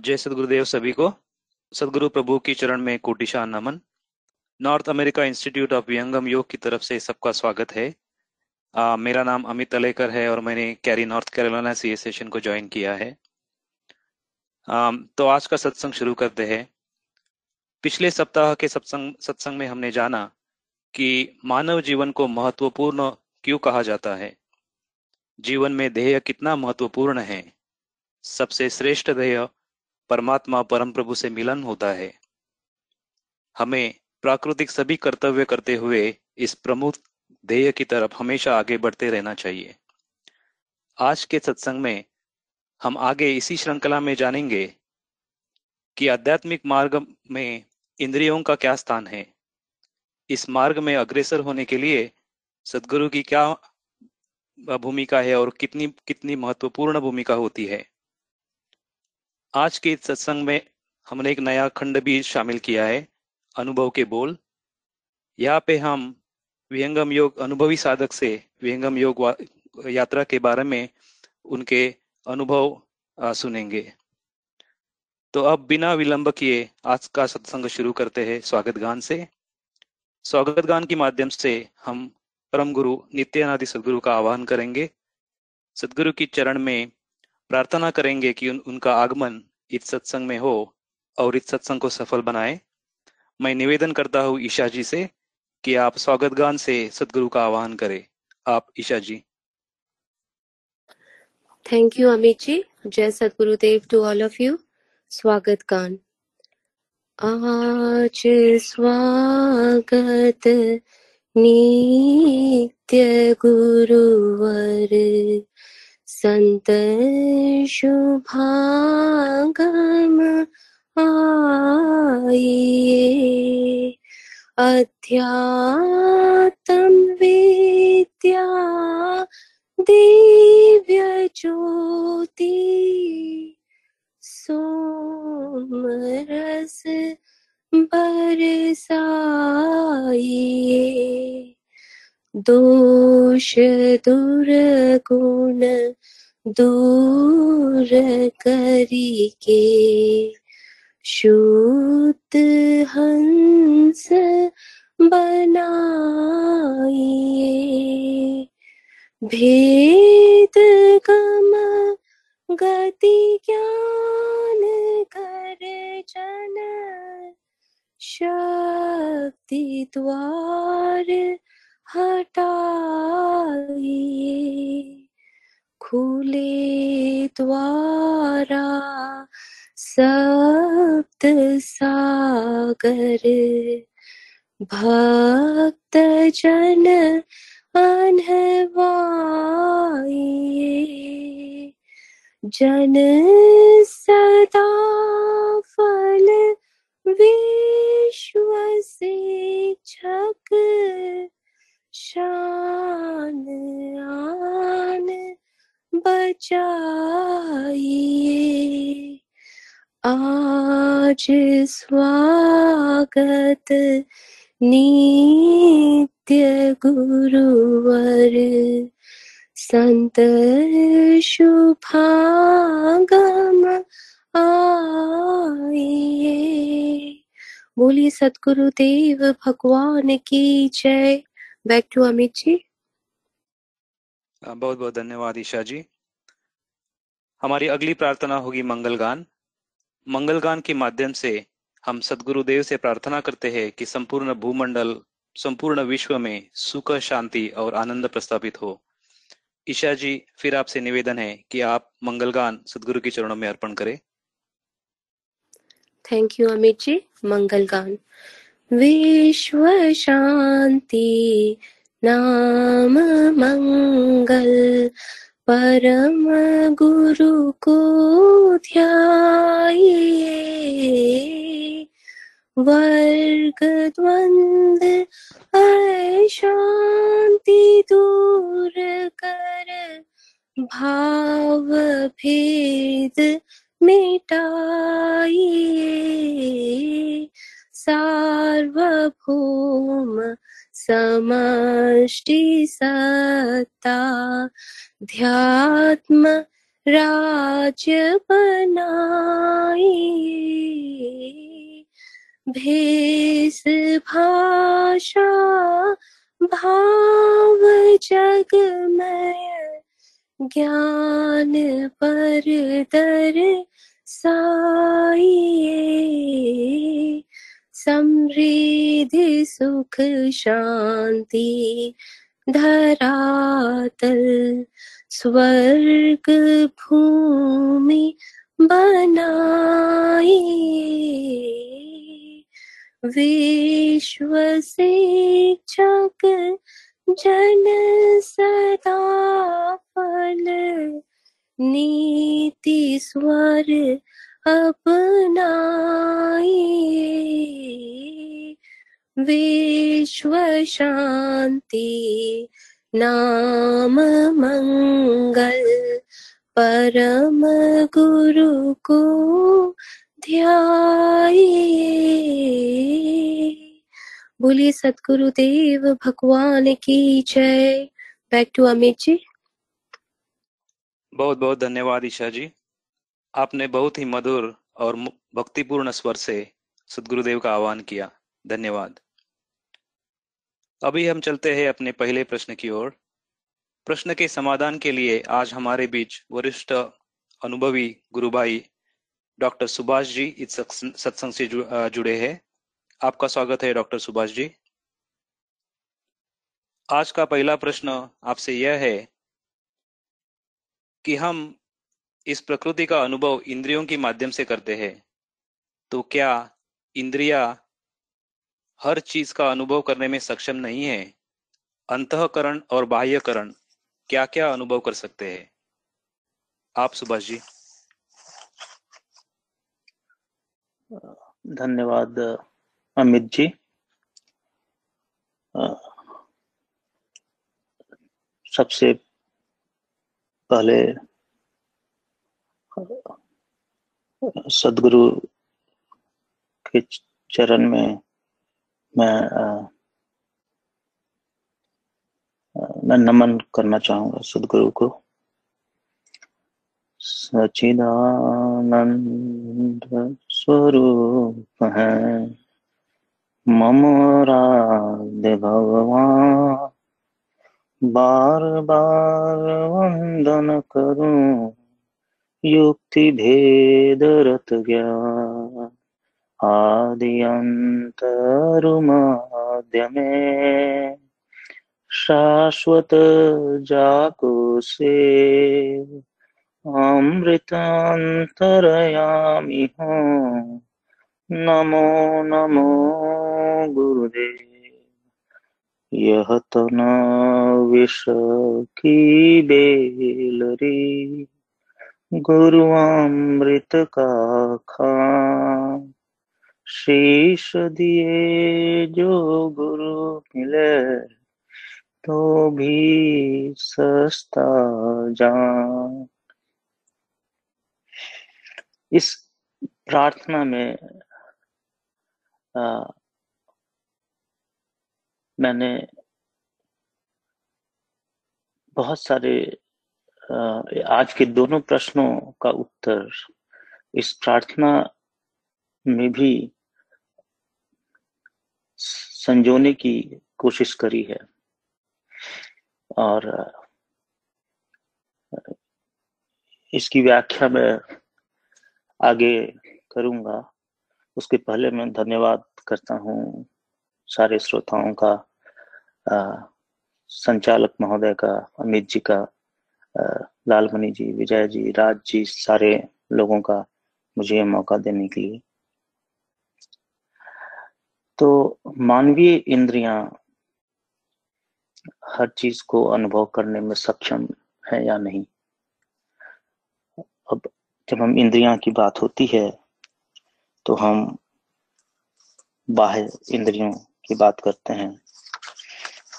जय सदगुरुदेव सभी को। सदगुरु प्रभु की चरण में कोटिशान नमन। North America institute of Vyangam Yoga की तरफ़ से सबका स्वागत है। आ, मेरा नाम अमित अलेकर है और मैंने कैरी नॉर्थ कैरोलिना सी सेशन को ज्वाइन किया है। आ, तो आज का सत्संग शुरू करते हैं। पिछले सप्ताह के सत्संग सत्संग में हमने जाना कि मानव जीवन को महत्वपूर्ण क्यों कहा जाता है? जीवन में ध्येय कितना महत्वपूर्ण है? सबसे श्रेष्ठ ध्येय परमात्मा परम प्रभु से मिलन होता है। हमें प्राकृतिक सभी कर्तव्य करते हुए इस प्रमुख ध्येय की तरफ़ हमेशा आगे बढ़ते रहना चाहिए। आज के सत्संग में हम आगे इसी श्रृंखला में जानेंगे कि आध्यात्मिक मार्ग में इंद्रियों का क्या स्थान है। इस मार्ग में अग्रसर होने के लिए सदगुरु की क्या भूमिका है और कितनी कितनी महत्वपूर्ण भूमिका होती है। आज के सत्संग में हमने एक नया खंड भी शामिल किया है, अनुभव के बोल। यहाँ पे हम विहंगम योग, अनुभवी साधक से विहंगम योग यात्रा के बारे में उनके अनुभव सुनेंगे। तो अब बिना विलंब किए आज का सत्संग शुरू करते हैं स्वागत गान से। स्वागत गान के माध्यम से हम परम गुरु, नित्यानादि सदगुरु का आह्वान करेंगे। सदगुरु की चरण में प्रार्थना करेंगे कि उन, उनका आगमन इस सत्संग में हो और इस सत्संग को सफल बनाए। मैं निवेदन करता हूँ ईशा जी से कि आप स्वागत गान से सदगुरु का आह्वान करें। आप ईशा जी। थैंक यू अमित जी जय Sadgurudev to all of you स्वागत गान आज स्वागत नित्य गुरुवर संत शुभागम आइए। अध्यात्म विद्या दिव्य ज्योति सोमरस बरसाइए। दोष दुर्गुण दूर करी के शुद्ध हंस बनाइए। भेद कम गति ज्ञान कर जन। शक्ति द्वार हटाइए। खुले द्वारा सप्त सागर भक्त जन अनहवाइए। जन सदा फल विश्व से छक शान, आन बचाइए आज स्वागत नित्य गुरुवर, संत शुभागम आइए। बोली सतगुरुदेव भगवान की जय। Back to Amit ji? बहुत बहुत धन्यवाद ईशा जी। हमारी अगली प्रार्थना होगी मंगल गान। मंगल गान के माध्यम से हम सदगुरुदेव से प्रार्थना करते हैं कि संपूर्ण भूमंडल संपूर्ण विश्व में सुख शांति और आनंद प्रस्तापित हो। ईशा जी फिर आपसे निवेदन है कि आप मंगल गान सदगुरु के चरणों में अर्पण करें। Thank you Amit ji. मंगल गान। विश्व शांति नाम मंगल परम गुरु को ध्याये। वर्ग द्वंद शांति दूर कर भाव भेद मिटाइए सार्वभौम समष्टि सत्ता, ध्यात्म राज बनाए भेष भाषा, भाव जग जगमय, ज्ञान पर दर साइए। समृद्धि सुख शांति धरातल स्वर्ग भूमि बनाई। विश्व शिक्षक जन सदा फल नीति स्वर अपनाई विश्व शांति, नाम मंगल। परम गुरु को ध्याये बोलिए, सतगुरु देव भगवान की जय। Back to Amit ji. बहुत बहुत धन्यवाद ईशा जी। आपने बहुत ही मधुर और भक्तिपूर्ण स्वर से सदगुरुदेव का आह्वान किया। धन्यवाद। अभी हम चलते हैं अपने पहले प्रश्न की ओर। प्रश्न के समाधान के लिए आज हमारे बीच वरिष्ठ अनुभवी गुरु भाई डॉक्टर सुभाष जी इस सत्संग से जुड़े हैं। आपका स्वागत है डॉक्टर सुभाष जी। आज का पहला प्रश्न आपसे यह है कि हम इस प्रकृति का अनुभव इंद्रियों के माध्यम से करते हैं। तो क्या इंद्रिया हर चीज़ का अनुभव करने में सक्षम नहीं है? अंतकरण और बाह्यकरण क्या क्या अनुभव कर सकते हैं? आप सुभाष जी। धन्यवाद, अमित जी। सबसे पहले सदगुरु के चरण में मैं अ, मैं नमन करना चाहूँगा सदगुरु को। सचिदानंद स्वरूप है मम राधे भगवान बार बार वंदन करूँ। युक्ति भेद रत ज्ञान आदि अंतरुमाद्य में शाश्वत जाको से अमृतांतरयामि हूँ। नमो नमो गुरुदेव। यह तो न विष की बेलरी। गुरु अमृत का खान शीश दिए जो गुरु मिले तो भी सस्ता जान। इस प्रार्थना में आ, मैंने बहुत सारे आज के दोनों प्रश्नों का उत्तर इस प्रार्थना में भी संजोने की कोशिश करी है। और इसकी व्याख्या मैं आगे करूँगा। उसके पहले मैं धन्यवाद करता हूँ सारे श्रोताओं का संचालक महोदय का, अमित जी का लालमणि जी, विजय जी, राज जी, सारे लोगों का मुझे मौका देने के लिए। तो मानवीय इंद्रियाँ हर चीज़ को अनुभव करने में सक्षम है या नहीं? अब जब हम इंद्रियाँ की बात होती है तो हम बाह्य इंद्रियों की बात करते हैं।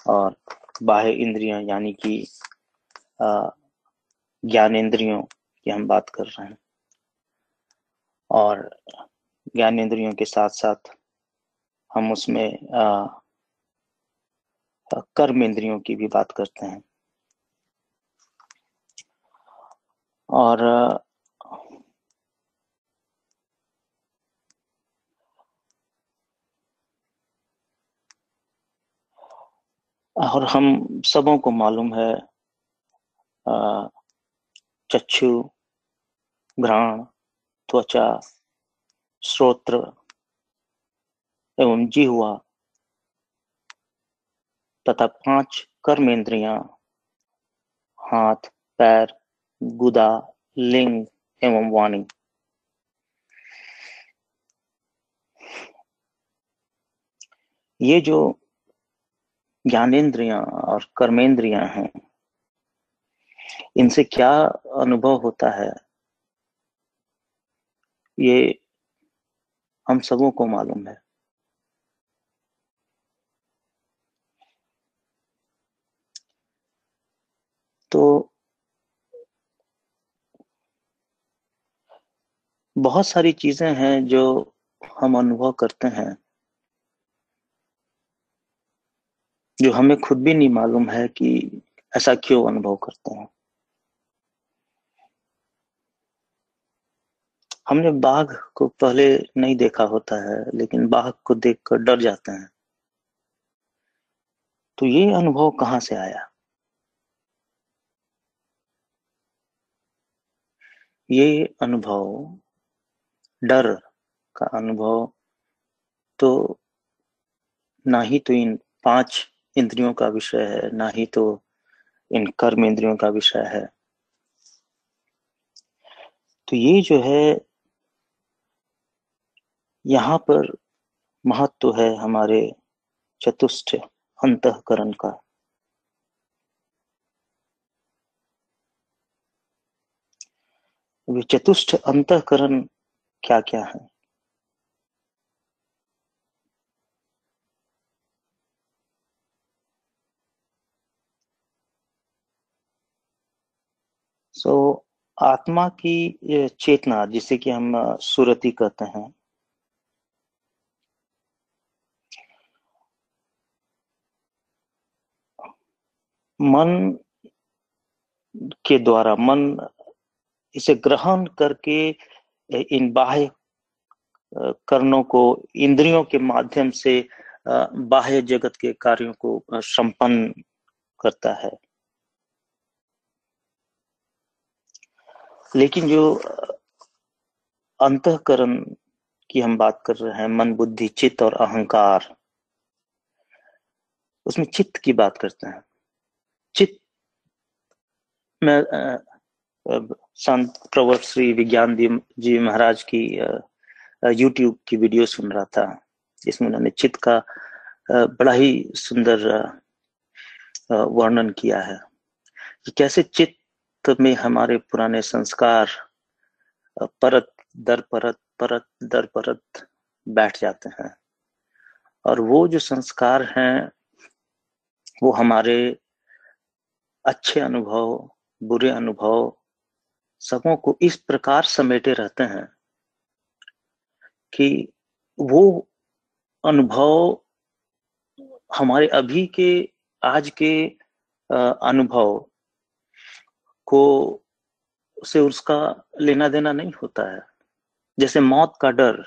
और बाह्य इंद्रियाँ यानी कि ज्ञान इंद्रियों की हम बात कर रहे हैं। और ज्ञान इंद्रियों के साथ साथ हम उसमें आ, कर्म इंद्रियों की भी बात करते हैं। और और हम सबों को मालूम है चक्षु, घ्राण, त्वचा, श्रोत्र एवं हुआ तथा पाँच कर्मेंद्रियाँ, हाथ, पैर, गुदा, लिंग एवं वाणी। ये जो ज्ञानेन्द्रियाँ और कर्मेंद्रियाँ हैं इनसे क्या अनुभव होता है? ये हम सबों को मालूम है। तो बहुत सारी चीज़ें हैं जो हम अनुभव करते हैं, जो हमें खुद भी नहीं मालूम है कि ऐसा क्यों अनुभव करते हैं। हमने बाघ को पहले नहीं देखा होता है, लेकिन बाघ को देखकर डर जाते हैं। तो ये अनुभव कहाँ से आया? ये अनुभव, डर का अनुभव तो ना ही तो इन पाँच इंद्रियों का विषय है, ना ही तो इन कर्म इंद्रियों का विषय है। तो ये जो है यहाँ पर महत्व है हमारे चतुष्ट अंतकरण का। चतुष्ट अंतकरण क्या क्या है? सो so, आत्मा की चेतना जिसे कि हम सुरति कहते हैं मन के द्वारा, मन इसे ग्रहण करके इन बाह्य कर्णों को, इंद्रियों के माध्यम से बाह्य जगत के कार्यों को संपन्न करता है। लेकिन जो अंतकरण की हम बात कर रहे हैं, मन, बुद्धि, चित्त और अहंकार, उसमें चित्त की बात करते हैं। में संत प्रवर श्री विज्ञान जी महाराज की यूट्यूब की वीडियो सुन रहा था, जिसमें उन्होंने चित्त का बड़ा ही सुंदर वर्णन किया है कि कैसे चित्त में हमारे पुराने संस्कार परत, दर परत परत, दर परत बैठ जाते हैं। और वो जो संस्कार हैं, वो हमारे अच्छे अनुभव बुरे अनुभव सबों को इस प्रकार समेटे रहते हैं कि वो अनुभव हमारे अभी के आज के अनुभव को से उसका लेना देना नहीं होता है। जैसे मौत का डर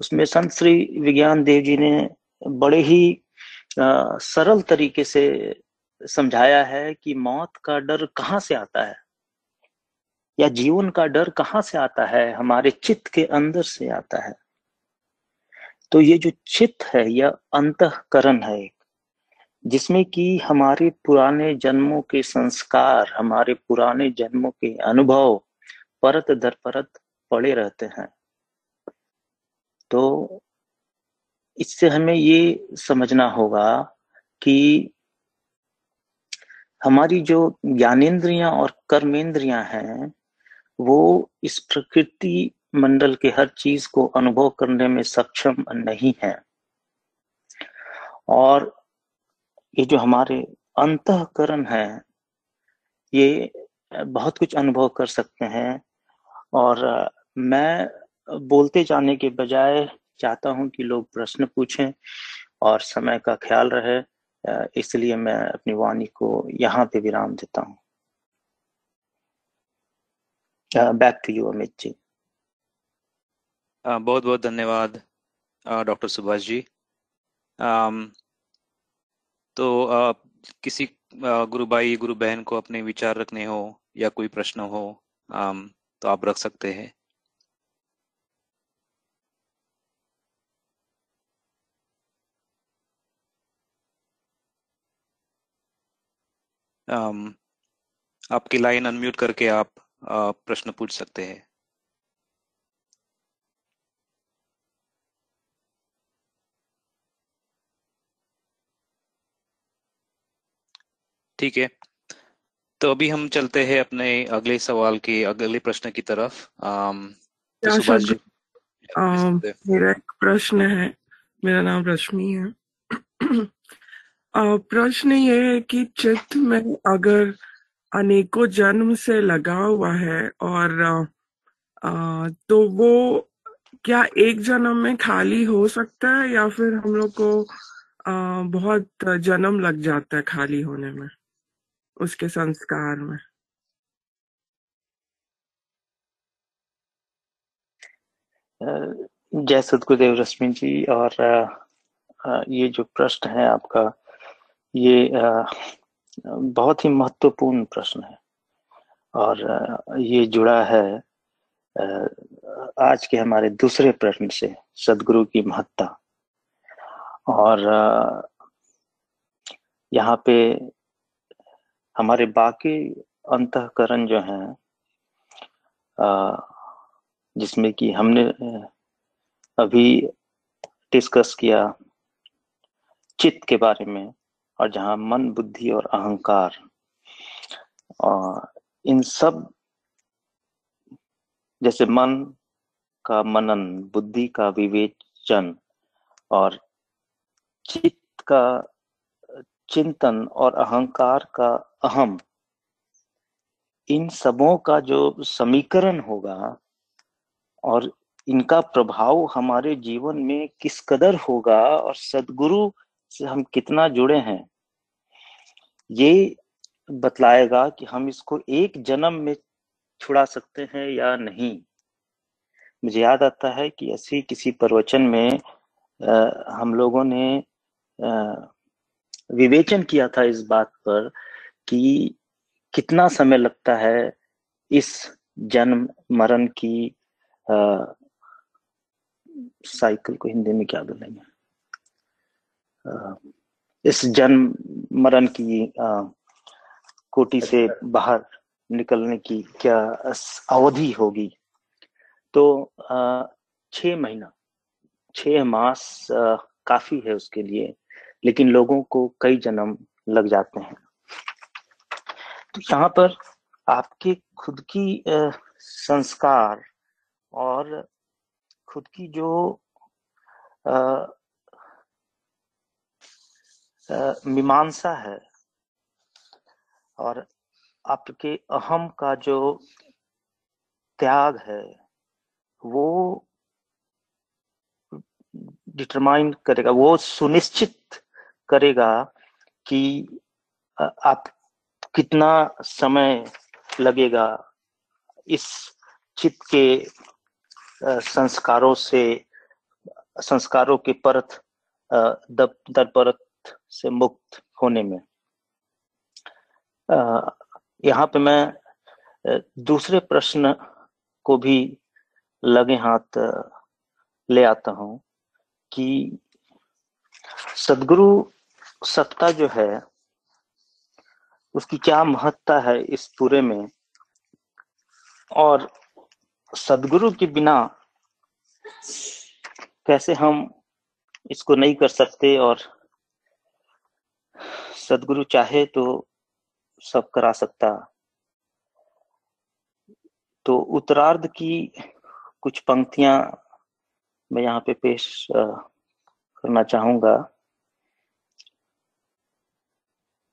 उसमें संत श्री विज्ञान देव जी ने बड़े ही आ, सरल तरीके से समझाया है कि मौत का डर कहाँ से आता है? या जीवन का डर कहाँ से आता है? हमारे चित्त के अंदर से आता है। तो ये जो चित्त है, यह अंतकरण है जिसमें कि हमारे पुराने जन्मों के संस्कार, हमारे पुराने जन्मों के अनुभव परत दर परत पड़े रहते हैं। तो इससे हमें ये समझना होगा कि हमारी जो ज्ञानेन्द्रियाँ और कर्मेंद्रियाँ हैं, वो इस प्रकृति मंडल के हर चीज़ को अनुभव करने में सक्षम नहीं है। और ये जो हमारे अंतकरण है, ये बहुत कुछ अनुभव कर सकते हैं। और मैं बोलते जाने के बजाय चाहता हूँ कि लोग प्रश्न पूछें और समय का ख्याल रहे। इसलिए मैं अपनी वाणी को यहाँ पे विराम देता हूँ। Back to you Amit ji बहुत बहुत धन्यवाद डॉक्टर सुभाष जी। um, तो uh, किसी गुरु भाई गुरु बहन को अपने विचार रखने हो या कोई प्रश्न हो um, तो आप रख सकते हैं। आपकी लाइन अनम्यूट करके आप प्रश्न पूछ सकते हैं। ठीक है। तो अभी हम चलते हैं अपने अगले सवाल की अगले प्रश्न की तरफ़। आम, तो जी मेरा एक प्रश्न है। मेरा नाम रश्मि है। प्रश्न ये है कि चित्त में अगर अनेकों जन्म से लगा हुआ है और आ, तो वो क्या एक जन्म में खाली हो सकता है या फिर हम लोग को आ, बहुत जन्म लग जाता है खाली होने में उसके संस्कार में? जय सदगुरुदेव रश्मि जी और ये जो प्रश्न है आपका ये बहुत ही महत्वपूर्ण प्रश्न है। और ये जुड़ा है आज के हमारे दूसरे प्रश्न से, सदगुरु की महत्ता। और यहाँ पे हमारे बाकी अंतकरण जो हैं जिसमें कि हमने अभी डिस्कस किया चित्त के बारे में और जहाँ मन, बुद्धि और अहंकार इन सब जैसे मन का मनन, बुद्धि का विवेचन और चित्त का चिंतन और अहंकार का अहम, इन सबों का जो समीकरण होगा और इनका प्रभाव हमारे जीवन में किस कदर होगा और सदगुरु से हम कितना जुड़े हैं ये बतलाएगा कि हम इसको एक जन्म में छुड़ा सकते हैं या नहीं। मुझे याद आता है कि ऐसी किसी प्रवचन में आ, हम लोगों ने आ, विवेचन किया था इस बात पर कि कितना समय लगता है इस जन्म मरण की आ, साइकिल को हिंदी में क्या बोलेंगे? इस जन्म मरण की कोटि से बाहर निकलने की क्या अवधि होगी? तो छ महीना छ मास काफ़ी है उसके लिए, लेकिन लोगों को कई जन्म लग जाते हैं। तो यहाँ पर आपके खुद की संस्कार और खुद की जो मीमांसा है। और आपके अहम का जो त्याग है, वो डिटरमाइन करेगा, वो सुनिश्चित करेगा कि आप कितना समय लगेगा इस चित्त के संस्कारों से, संस्कारों के परत दर परत से मुक्त होने में। यहाँ पे मैं दूसरे प्रश्न को भी लगे हाथ ले आता हूँ कि सदगुरु सत्ता जो है, उसकी क्या महत्ता है इस पूरे में? और सदगुरु के बिना कैसे हम इसको नहीं कर सकते और सदगुरु चाहे तो सब करा सकता। तो उत्तरार्ध की कुछ पंक्तियाँ मैं यहाँ पे पेश करना चाहूँगा।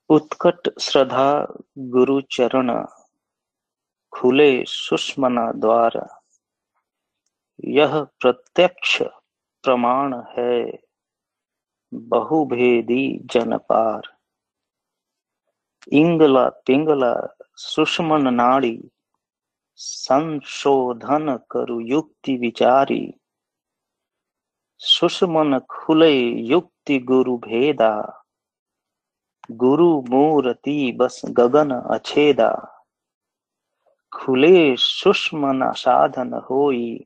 उत्कट श्रद्धा गुरु चरण खुले सुष्मना द्वार, यह प्रत्यक्ष प्रमाण है। बहुभेदी जनपार। इंगला पिंगला सुषमन नाड़ी, संशोधन करु युक्ति विचारी। सुषमन खुले युक्ति गुरु भेदा, गुरु मूर्ति बस गगन अछेदा। खुले सुषमन साधन होई,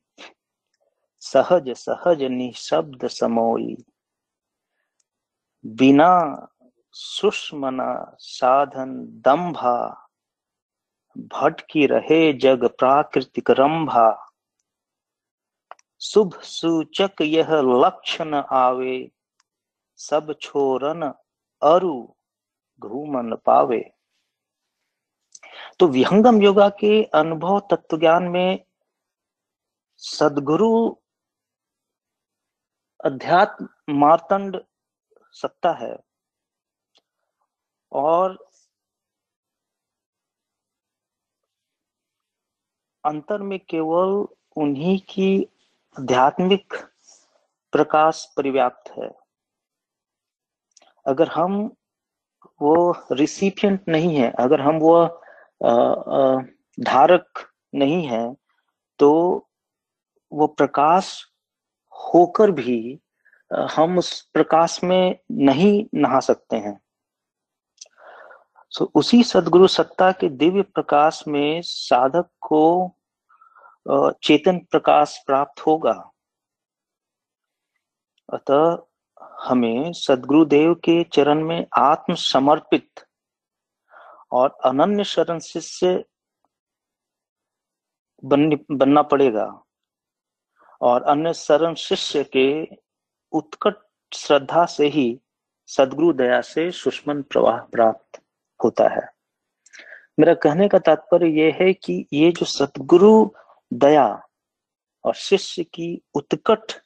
सहज सहज निशब्द समोई। बिना सुषमना साधन दंभा भटकी रहे जग प्राकृतिक रंभा। शुभ सूचक यह लक्षण आवे, सब छोरन अरु घूमन पावे। तो विहंगम योगा के अनुभव तत्व ज्ञान में सदगुरु अध्यात्म मार्तंड सत्ता है। और अंतर में केवल उन्हीं की आध्यात्मिक प्रकाश परिव्याप्त है। अगर हम वो रिसिपियंट नहीं है, अगर हम वो धारक नहीं है तो वो प्रकाश होकर भी हम उस प्रकाश में नहीं नहा सकते हैं। सो उसी सदगुरु सत्ता के दिव्य प्रकाश में साधक को चेतन प्रकाश प्राप्त होगा। अतः हमें सदगुरुदेव के चरण में आत्म समर्पित और अनन्य शरण शिष्य बन, बनना पड़ेगा और अन्य शरण शिष्य के उत्कट श्रद्धा से ही सदगुरु दया से सुष्मन प्रवाह प्राप्त होता है। मेरा कहने का तात्पर्य यह है कि ये जो सदगुरु दया और शिष्य की उत्कट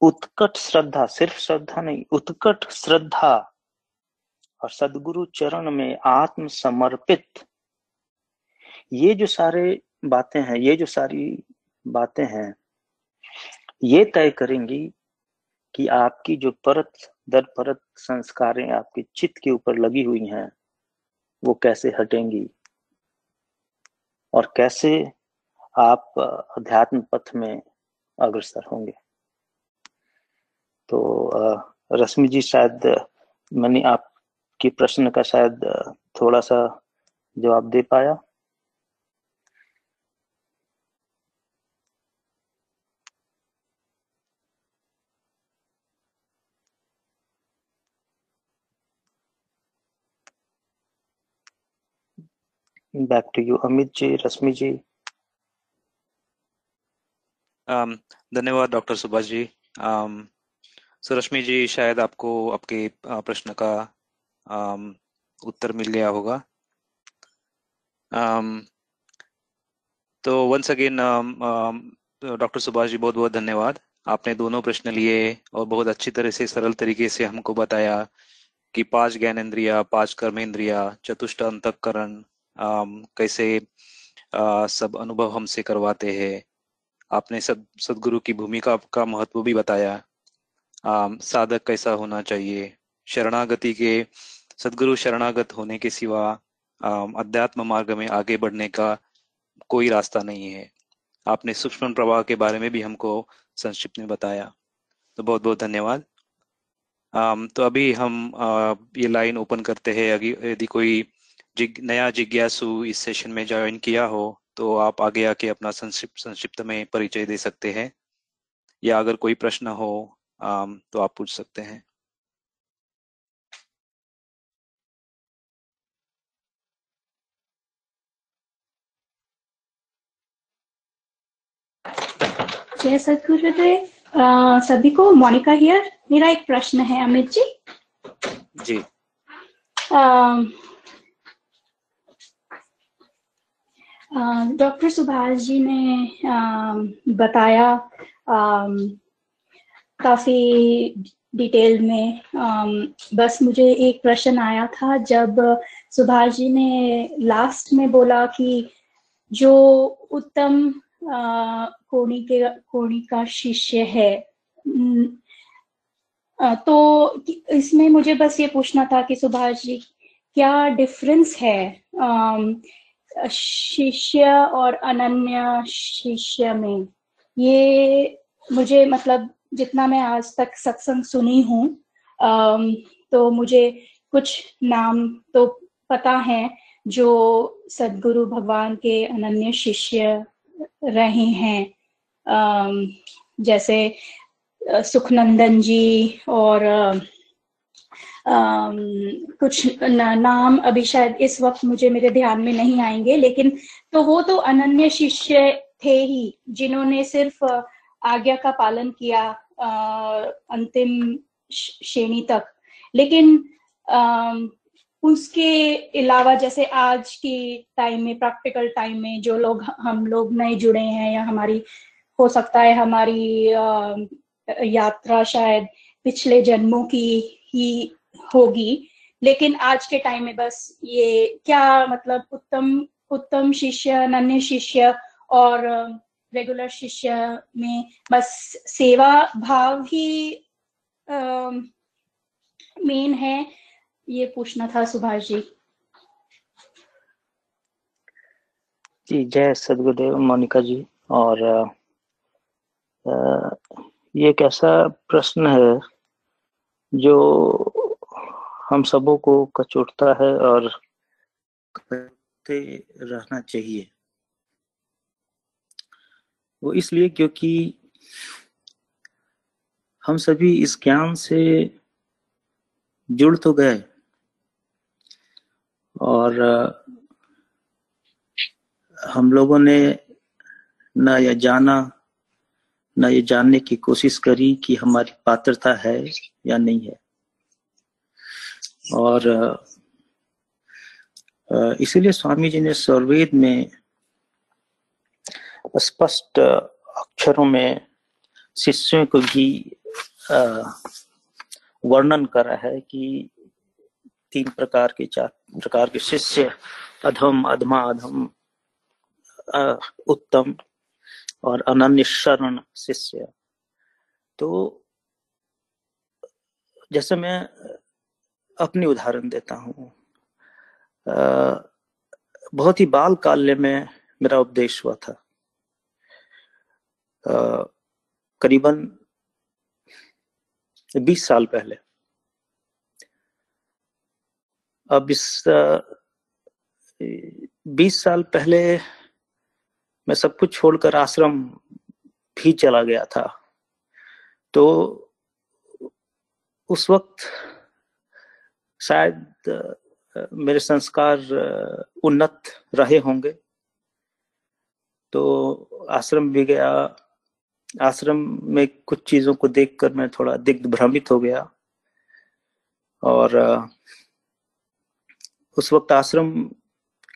उत्कट श्रद्धा, सिर्फ़ श्रद्धा नहीं, उत्कट श्रद्धा और सदगुरु चरण में आत्म समर्पित ये जो सारे बातें हैं, ये जो सारी बातें हैं ये तय करेंगी कि आपकी जो परत, दर परत संस्कारें आपके चित्त के ऊपर लगी हुई हैं, वो कैसे हटेंगी? और कैसे आप, अध्यात्म पथ में अग्रसर होंगे? तो रश्मि जी शायद, मैंने आपके प्रश्न का शायद थोड़ा सा जवाब दे पाया। Back to you Amit ji Rashmi ji um, धन्यवाद डॉक्टर सुभाष जी um, रश्मि जी शायद आपको आपके प्रश्न का um, उत्तर मिल गया होगा. Um, तो once again doctor Subhash ji बहुत बहुत धन्यवाद. आपने दोनों प्रश्न लिए और बहुत अच्छी तरह से सरल तरीके से हमको बताया कि पाँच ज्ञानेन्द्रिया पाँच कर्मेंद्रिया चतुष्ट अंतकरण कैसे सब अनुभव हमसे करवाते हैं। आपने सद सदगुरु की भूमिका का महत्व भी बताया। साधक कैसा होना चाहिए? शरणागति के, सदगुरु शरणागत होने के सिवा अध्यात्म मार्ग में आगे बढ़ने का कोई रास्ता नहीं है। आपने सूक्ष्म प्रवाह के बारे में भी हमको संक्षिप्त में बताया। तो बहुत बहुत धन्यवाद तो अभी हम ये लाइन ओपन करते हैं। यदि कोई जिग, नया जिज्ञासु इस सेशन में ज्वाइन किया हो तो आप आगे आके अपना संक्षिप्त संक्षिप्त में परिचय दे सकते हैं। या अगर कोई प्रश्न हो आम, तो आप पूछ सकते हैं। जय सदगुरुदेव सभी को मोनिका हियर मेरा एक प्रश्न है अमित जी। जी। डॉक्टर सुभाष जी ने बताया काफ़ी डिटेल में बस मुझे एक प्रश्न आया था, जब सुभाष जी ने लास्ट में बोला कि जो उत्तम कोणी के कोणी का शिष्य है तो इसमें मुझे बस ये पूछना था कि सुभाष जी, क्या डिफरेंस है शिष्य और अनन्य शिष्य में। ये मुझे मतलब जितना मैं आज तक सत्संग सुनी हूँ तो मुझे कुछ नाम तो पता है जो सदगुरु भगवान के अनन्य शिष्य रहे हैं। जैसे सुखनंदन जी और कुछ नाम अभी शायद इस वक्त मुझे मेरे ध्यान में नहीं आएँगे लेकिन तो वो तो अनन्य शिष्य थे ही जिन्होंने सिर्फ़ आज्ञा का पालन किया अंतिम श्रेणी तक। लेकिन आ, उसके अलावा जैसे आज की टाइम में प्रैक्टिकल टाइम में जो लोग हम लोग नए जुड़े हैं या हमारी हो सकता है हमारी यात्रा शायद पिछले जन्मों की ही होगी। लेकिन आज के टाइम में बस ये क्या मतलब उत्तम उत्तम शिष्य नन्य शिष्य और रेगुलर शिष्य में बस सेवा भाव ही मेन है, ये पूछना था सुभाष जी। जी, जय सदगुरुदेव, मोनिका जी और ये एक ऐसा प्रश्न है जो हम सबों को कचोटता है और करते रहना चाहिए। वो इसलिए क्योंकि हम सभी इस ज्ञान से जुड़ तो गए और, हम लोगों ने न यह जाना, न ये जानने की कोशिश करी कि हमारी पात्रता है या नहीं है। और इसीलिए स्वामी जी ने स्वर्वेद में स्पष्ट अक्षरों में शिष्यों को भी वर्णन करा है कि तीन प्रकार के चार, प्रकार के शिष्य, अधम, अधमा, अधम उत्तम और अनन्य शरण शिष्य। तो जैसे मैं अपनी उदाहरण देता हूँ। बहुत ही बाल काल्य में मेरा उपदेश हुआ था। आ, करीबन 20 साल पहले। अब इस बीस साल पहले मैं सब कुछ छोड़कर आश्रम भी चला गया था। तो उस वक्त शायद मेरे संस्कार उन्नत रहे होंगे। तो आश्रम भी गया। आश्रम में कुछ चीज़ों को देखकर मैं थोड़ा दिग्ध भ्रमित हो गया। और उस वक्त आश्रम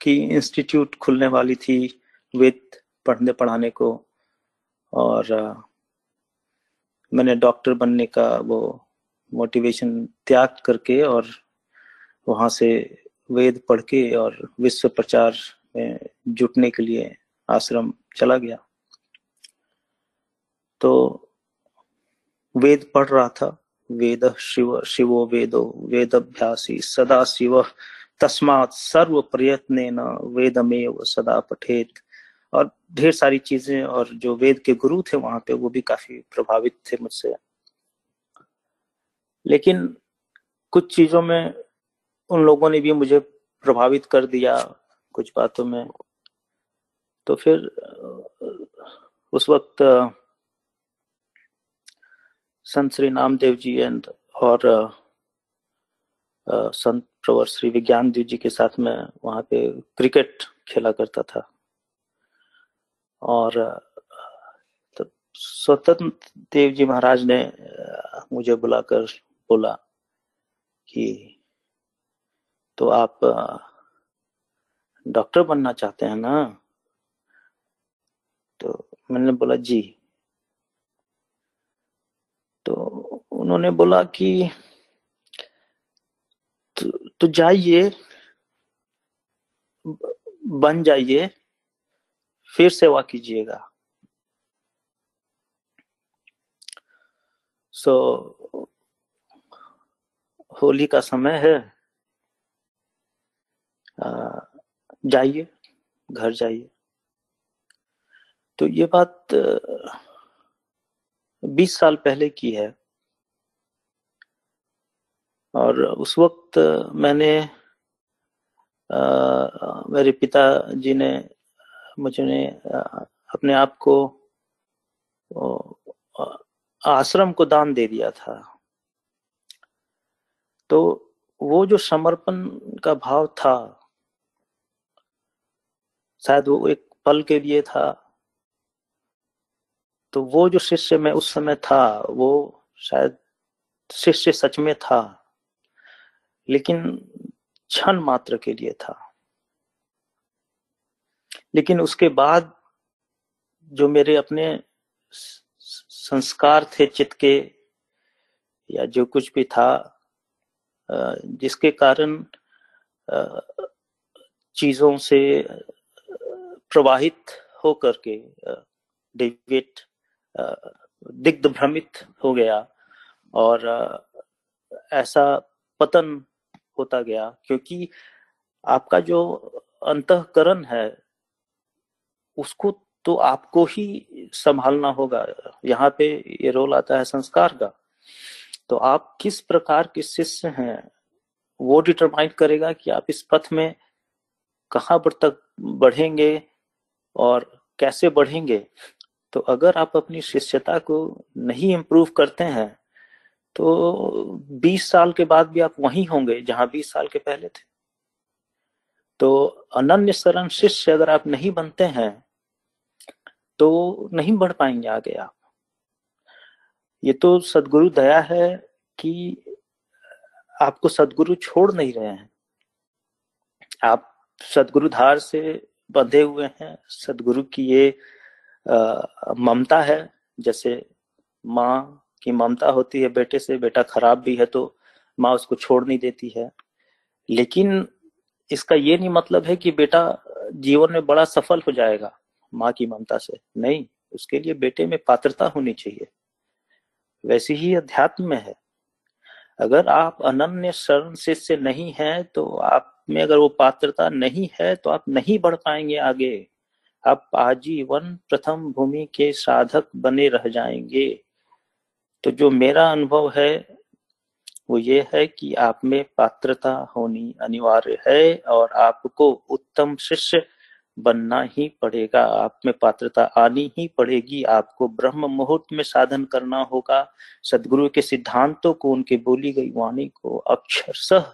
की इंस्टीट्यूट खुलने वाली थी, वेद पढ़ने पढ़ाने को। और मैंने डॉक्टर बनने का वो मोटिवेशन त्याग करके और वहाँ से वेद पढ़ के और विश्व प्रचार में जुटने के लिए आश्रम चला गया। तो वेद पढ़ रहा था। वेद शिव, शिवो वेदो वेद अभ्यासी सदा शिव, तस्मात सर्व प्रयत्न न वेदमेव सदा पठेत। और ढेर सारी चीज़ें और जो वेद के गुरु थे वहाँ पे, वो भी काफ़ी प्रभावित थे मुझसे। लेकिन कुछ चीज़ों में उन लोगों ने भी मुझे प्रभावित कर दिया कुछ बातों में। तो फिर उस वक्त संत श्री नामदेव जी एंड और संत प्रवर श्री विज्ञान देव जी के साथ में वहाँ पे क्रिकेट खेला करता था। और तो स्वतंत्र देव जी महाराज ने मुझे बुलाकर बोला कि तो आप डॉक्टर बनना चाहते हैं ना? तो मैंने बोला जी। तो उन्होंने बोला कि तो, तो जाइए बन जाइए फिर सेवा कीजिएगा। सो so, होली का समय है। जाइए घर जाइए। तो ये बात बीस साल पहले की है। और उस वक्त मैंने आ, मेरे पिता जी ने मुझे अपने आप को आश्रम को दान दे दिया था। तो वो जो समर्पण का भाव था शायद वो एक पल के लिए था। तो वो जो शिष्य में उस समय था, वो शायद शिष्य सच में था, लेकिन क्षण मात्र के लिए था। लेकिन उसके बाद जो मेरे अपने संस्कार थे चित्त के या जो कुछ भी था जिसके कारण चीज़ों से प्रवाहित होकर के डेविड दिग्ध भ्रमित हो गया और ऐसा पतन होता गया क्योंकि आपका जो अंतकरण है, उसको तो आपको ही संभालना होगा। यहाँ पे ये रोल आता है संस्कार का। तो आप किस प्रकार के शिष्य हैं, वो डिटरमाइन करेगा कि आप इस पथ में कहाँ पर तक बढ़ेंगे और कैसे बढ़ेंगे? तो अगर आप अपनी शिष्यता को नहीं इम्प्रूव करते हैं तो 20 साल के बाद भी आप वहीं होंगे जहाँ 20 साल के पहले थे। तो अनन्य शरण शिष्य अगर आप नहीं बनते हैं तो नहीं बढ़ पाएँगे आगे आप। ये तो सदगुरु दया है कि आपको सदगुरु छोड़ नहीं रहे हैं। आप सदगुरु धार से बंधे हुए हैं, सदगुरु की ये ममता है। जैसे माँ की ममता होती है बेटे से, बेटा खराब भी है तो माँ उसको छोड़ नहीं देती है। लेकिन इसका ये नहीं मतलब है कि बेटा जीवन में बड़ा सफल हो जाएगा माँ की ममता से। नहीं, उसके लिए बेटे में पात्रता होनी चाहिए। वैसे ही अध्यात्म में है। अगर आप अनन्य शरण शिष्य नहीं है तो आप में अगर वो पात्रता नहीं है तो आप नहीं बढ़ पाएँगे आगे। आप आजीवन प्रथम भूमि के साधक बने रह जाएँगे। तो जो मेरा अनुभव है, वो ये है कि आप में पात्रता होनी अनिवार्य है और आपको उत्तम शिष्य बनना ही पड़ेगा। आप में पात्रता आनी ही पड़ेगी। आपको ब्रह्म मुहूर्त में साधन करना होगा। सदगुरु के सिद्धांतों को, उनके बोली गई वाणी को अक्षरशः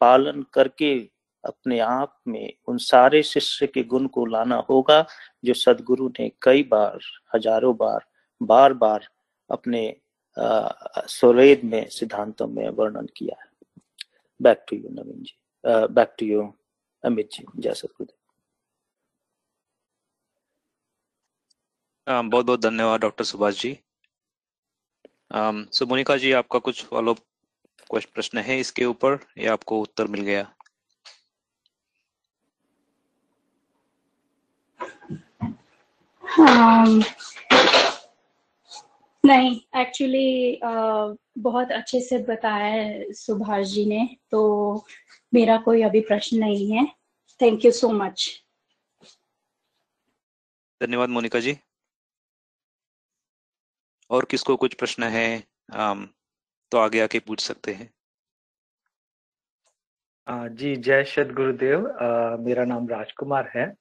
पालन करके अपने आप में उन सारे शिष्य के गुण को लाना होगा, जो सदगुरु ने कई बार, हज़ारों बार बार बार अपने स्वरेद में, सिद्धांतों में वर्णन किया है। Back to you Naveen ji back to you Amit ji जय सदगुरुदेव बहुत बहुत धन्यवाद, डॉक्टर सुभाष जी। सो मोनिका जी, आपका कुछ फॉलो प्रश्न है इसके ऊपर या आपको उत्तर मिल गया? Um, नहीं एक्चुअली uh, बहुत अच्छे से बताया है सुभाष जी ने तो मेरा कोई अभी प्रश्न नहीं है। थैंक यू सो मच धन्यवाद मोनिका जी। और किसको कुछ प्रश्न है? आम, तो आगे आके पूछ सकते हैं। जी जय सद गुरुदेव मेरा नाम राजकुमार है।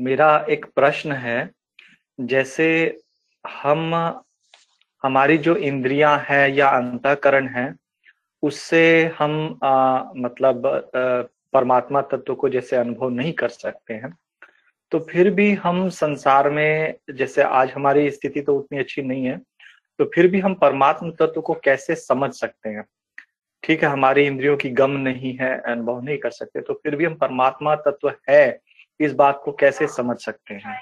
मेरा एक प्रश्न है जैसे हम हमारी जो इंद्रियाँ हैं या अंतकरण है उससे हम आ, मतलब आ, परमात्मा तत्व को जैसे अनुभव नहीं कर सकते हैं तो फिर भी हम संसार में जैसे आज हमारी स्थिति तो उतनी अच्छी नहीं है तो फिर भी हम परमात्मा तत्व को कैसे समझ सकते हैं? ठीक है हमारी इंद्रियों की गम नहीं है अनुभव नहीं कर सकते तो फिर भी हम परमात्मा तत्व है इस बात को कैसे समझ सकते हैं?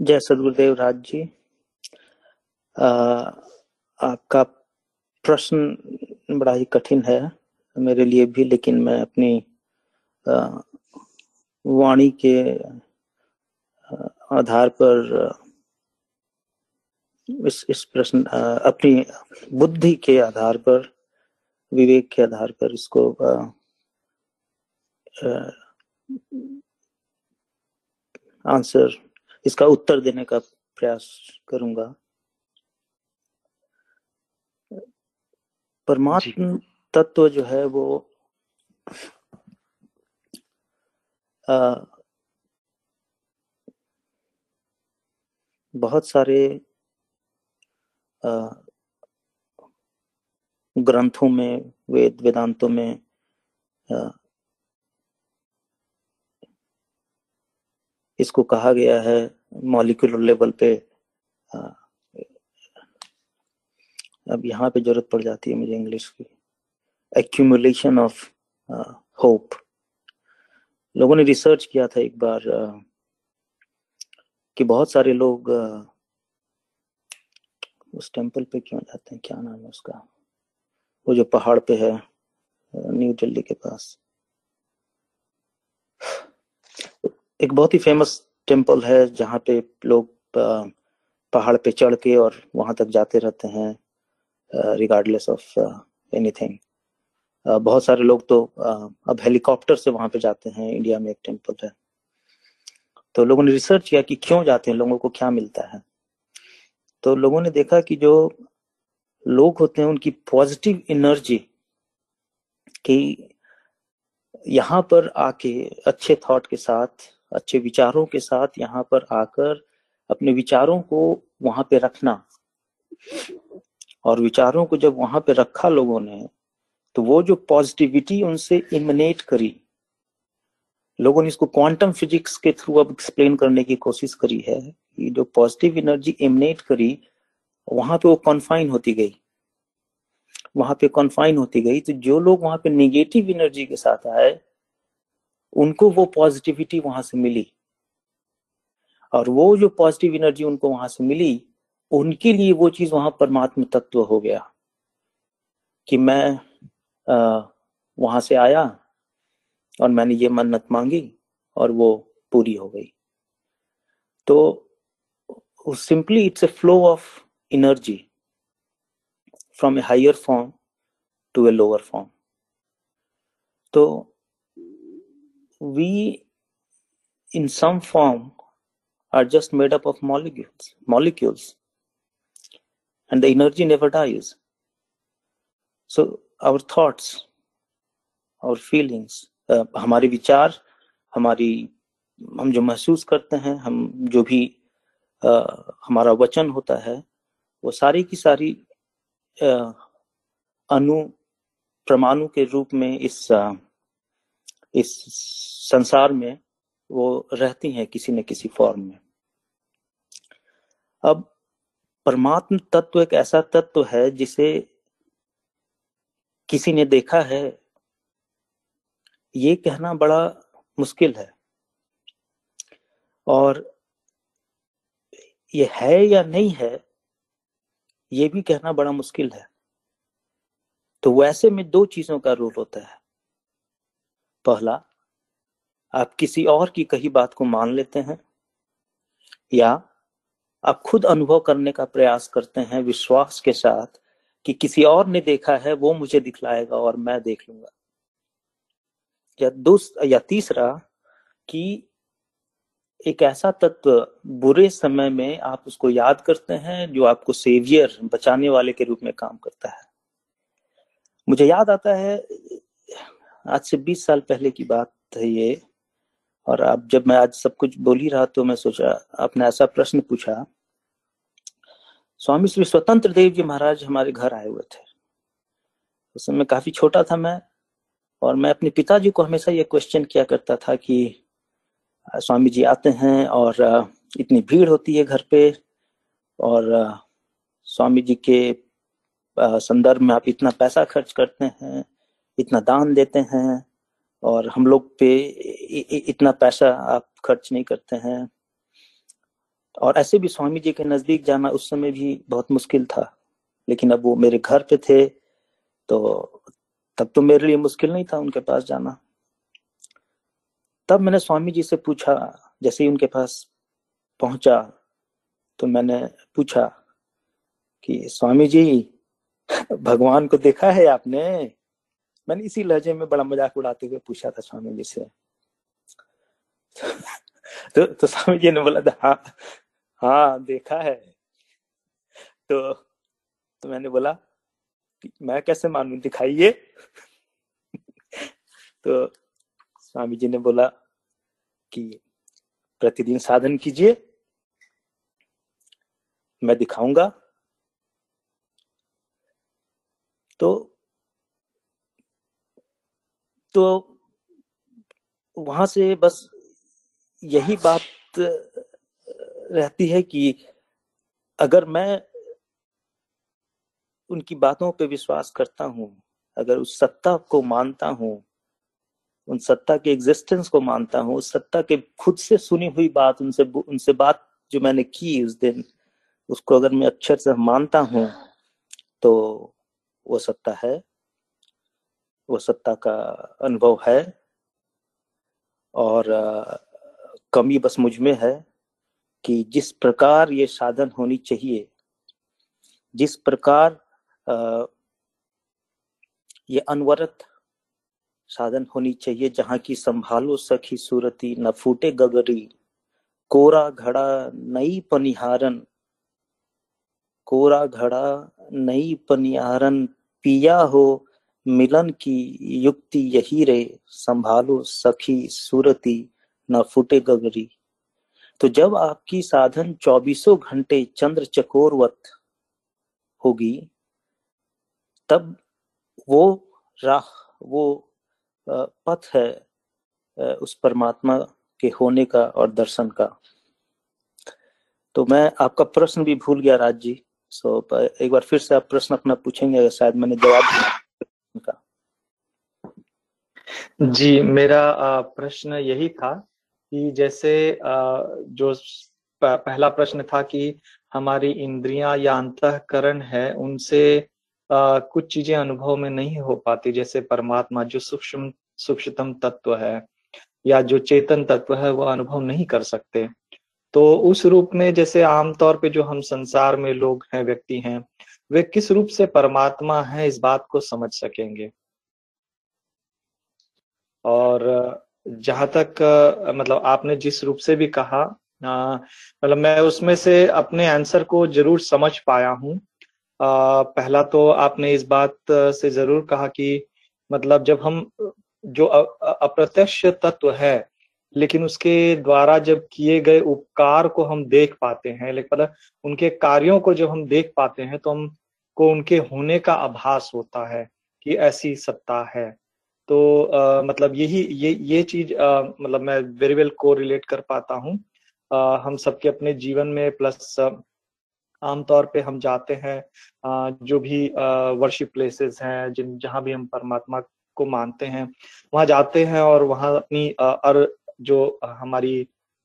जय सदगुरुदेव राज जी। आ, आपका प्रश्न बड़ा ही कठिन है। मेरे लिए भी लेकिन मैं अपनी वाणी के आधार पर इस इस प्रश्न अपनी बुद्धि के आधार पर विवेक के आधार पर इसको आंसर इसका उत्तर देने का प्रयास करूँगा। परमात्म तत्व जो है वो आ, बहुत सारे आ, ग्रंथों में वेद वेदांतों में आ, इसको कहा गया है मॉलिक्यूलर लेवल पे आ, अब यहाँ पे ज़रूरत पड़ जाती है मुझे इंग्लिश की। एक्यूमुलेशन ऑफ़ होप लोगों ने रिसर्च किया था एक बार uh, कि बहुत सारे लोग uh, उस टेंपल पे क्यों जाते हैं? क्या नाम है उसका? वो जो पहाड़ पे है न्यू uh, दिल्ली के पास। एक बहुत ही फ़ेमस टेंपल है जहाँ पे लोग पहाड़ पे चढ़ के और वहाँ तक जाते रहते हैं रिगार्डलेस ऑफ़ एनीथिंग बहुत सारे लोग तो अब हेलीकॉप्टर से वहाँ पे जाते हैं, इंडिया में एक टेंपल है। तो लोगों ने रिसर्च किया कि क्यों जाते हैं, लोगों को क्या मिलता है। तो लोगों ने देखा कि जो लोग होते हैं, उनकी पॉजिटिव एनर्जी कि यहाँ पर आके अच्छे थॉट के साथ, अच्छे विचारों के साथ यहाँ पर आकर अपने विचारों को वहाँ पे रखना और विचारों को जब वहाँ पे रखा लोगों ने तो वो जो पॉजिटिविटी उनसे इमिनेट करी, लोगों ने इसको क्वांटम फिजिक्स के थ्रू अब एक्सप्लेन करने की कोशिश करी है कि जो पॉजिटिव एनर्जी इमिनेट करी, वहाँ पे वो कॉन्फाइन होती गई। वहाँ पे कॉन्फाइन होती गई तो जो लोग वहाँ पे निगेटिव एनर्जी के साथ आए, उनको वो पॉजिटिविटी वहाँ से मिली। और वो जो पॉजिटिव एनर्जी उनको वहाँ से मिली, उनके लिए वो चीज़ वहाँ परमात्म तत्व हो गया, कि मैं वहाँ से आया और मैंने ये मन्नत मांगी और वो पूरी हो गई। तो simply it's a flow of energy from a higher form to a lower form. तो we in some form are just made up of molecules molecules and the energy never dies so our thoughts our feelings uh, हमारे विचार हमारी हम जो महसूस करते हैं हम जो भी uh, हमारा वचन होता है वो सारी की सारी uh, अणु परमाणु के रूप में इस uh, इस संसार में वो रहती हैं किसी न किसी फॉर्म में। अब परमात्म तत्व एक ऐसा तत्व है जिसे किसी ने देखा है, ये कहना बड़ा मुश्किल है। और ये है या नहीं है, ये भी कहना बड़ा मुश्किल है। तो वैसे में दो चीज़ों का रोल होता है। पहला, आप किसी और की कही बात को मान लेते हैं, या आप खुद अनुभव करने का प्रयास करते हैं विश्वास के साथ कि किसी और ने देखा है, वो मुझे दिखलाएगा और मैं देख लूँगा। या दूसरा या तीसरा कि एक ऐसा तत्व बुरे समय में आप उसको याद करते हैं, जो आपको सेवियर, बचाने वाले के रूप में काम करता है। मुझे याद आता है, आज से 20 साल पहले की बात है ये, और आप जब मैं आज सब कुछ बोल ही रहा तो मैं सोचा, आपने ऐसा प्रश्न पूछा स्वामी श्री स्वतंत्र देव जी महाराज हमारे घर आए हुए थे। उस समय काफ़ी छोटा था मैं, और मैं अपने पिताजी को हमेशा ये क्वेश्चन किया करता था कि स्वामी जी आते हैं और इतनी भीड़ होती है घर पे, और स्वामी जी के संदर्भ में आप इतना पैसा खर्च करते हैं, इतना दान देते हैं, और हम लोग पे इतना पैसा आप खर्च नहीं करते हैं। और ऐसे भी स्वामी जी के नज़दीक जाना उस समय भी बहुत मुश्किल था। लेकिन अब वो मेरे घर पे थे तो तब तो मेरे लिए मुश्किल नहीं था उनके पास जाना। तब मैंने स्वामी जी से पूछा, जैसे ही उनके पास पहुँचा तो मैंने पूछा कि, स्वामी जी, भगवान को देखा है आपने? मैंने इसी लहजे में बड़ा मज़ाक उड़ाते हुए पूछा था स्वामी जी से। तो तो स्वामी जी ने बोला था हाँ हाँ देखा है। तो तो मैंने बोला मैं कैसे मानू, दिखाइए। तो स्वामी जी ने बोला कि प्रतिदिन साधन कीजिए, मैं दिखाऊँगा। तो तो वहाँ से बस यही बात रहती है कि अगर मैं उनकी बातों पे विश्वास करता हूँ, अगर उस सत्ता को मानता हूँ, उन सत्ता के एग्जिस्टेंस को मानता हूँ, उस सत्ता के खुद से सुनी हुई बात, उनसे उनसे बात जो मैंने की उस दिन, उसको अगर मैं अक्षर से मानता हूँ तो वो सत्ता है, वो सत्ता का अनुभव है और कमी बस मुझमें है। कि जिस प्रकार ये साधन होनी चाहिए, जिस प्रकार ये अनवरत साधन होनी चाहिए, जहाँ की संभालो सखी सूरती, न फूटे गगरी, कोरा घड़ा नई पनिहारन, कोरा घड़ा नई पनिहारन, पिया हो मिलन की युक्ति यही रे, संभालो सखी सूरती, न फूटे गगरी। तो जब आपकी साधन चौबीसों घंटे चंद्र चकोरवत होगी, तब वो राह, वो पथ है उस परमात्मा के होने का और दर्शन का। तो मैं आपका प्रश्न भी भूल गया राज जी। सो एक बार फिर से आप प्रश्न अपना पूछेंगे शायद मैंने जवाब का जी, मेरा प्रश्न यही था कि जैसे जो पहला प्रश्न था कि हमारी इंद्रियाँ या अंतकरण है, उनसे कुछ चीज़ें अनुभव में नहीं हो पाती। जैसे परमात्मा जो सूक्ष्म, सूक्ष्मतम तत्व है, या जो चेतन तत्व है, वो अनुभव नहीं कर सकते। तो उस रूप में जैसे आमतौर पे जो हम संसार में लोग हैं, व्यक्ति हैं, वे किस रूप से परमात्मा है, इस बात को समझ सकेंगे। और जहाँ तक मतलब आपने जिस रूप से भी कहा मतलब मैं उसमें से अपने आंसर को ज़रूर समझ पाया हूँ। पहला तो आपने इस बात से ज़रूर कहा कि मतलब जब हम, जो अप्रत्यक्ष तत्व है, लेकिन उसके द्वारा जब किए गए उपकार को हम देख पाते हैं लेकिन मतलब उनके कार्यों को जब हम देख पाते हैं तो हमको उनके होने का आभास होता है कि ऐसी सत्ता है। तो आ, मतलब यही ये ये चीज़ आ, मतलब मैं वेरी वेल को रिलेट कर पाता हूँ। हम सबके अपने जीवन में प्लस आमतौर पे हम जाते हैं आ, जो भी वर्शिप प्लेसेस हैं जिन जहाँ भी हम परमात्मा को मानते हैं वहाँ जाते हैं और वहाँ अपनी अर जो हमारी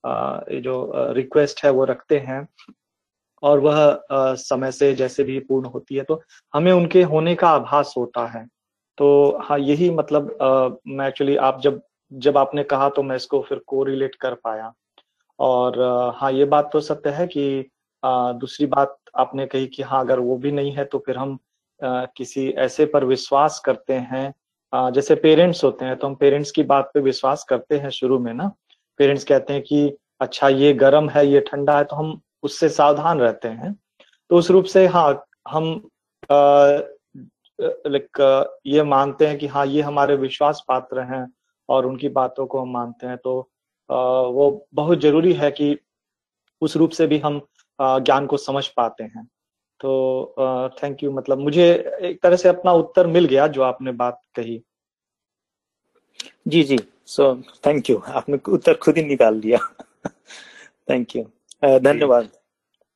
जो रिक्वेस्ट है वो रखते हैं। और वह समय से जैसे भी पूर्ण होती है तो हमें उनके होने का आभास होता है। तो हाँ यही मतलब मैं एक्चुअली आप जब जब आपने कहा तो मैं इसको फिर को रिलेट कर पाया। और हाँ ये बात तो सत्य है कि आ, दूसरी बात आपने कही कि हाँ अगर वो भी नहीं है तो फिर हम आ, किसी ऐसे पर विश्वास करते हैं। आ, जैसे पेरेंट्स होते हैं तो हम पेरेंट्स की बात पे विश्वास करते हैं शुरू में ना। पेरेंट्स कहते हैं कि अच्छा ये गर्म है ये ठंडा है तो हम उससे सावधान रहते हैं। तो उस रूप से हाँ हम लाइक ये मानते हैं कि हाँ ये हमारे विश्वास पात्र हैं और उनकी बातों को हम मानते हैं। तो वो बहुत ज़रूरी है कि उस रूप से भी हम ज्ञान को समझ पाते हैं। तो थैंक यू मतलब मुझे एक तरह से अपना उत्तर मिल गया जो आपने बात कही। जी जी। सो थैंक यू आपने उत्तर खुद ही निकाल दिया। थैंक यू धन्यवाद।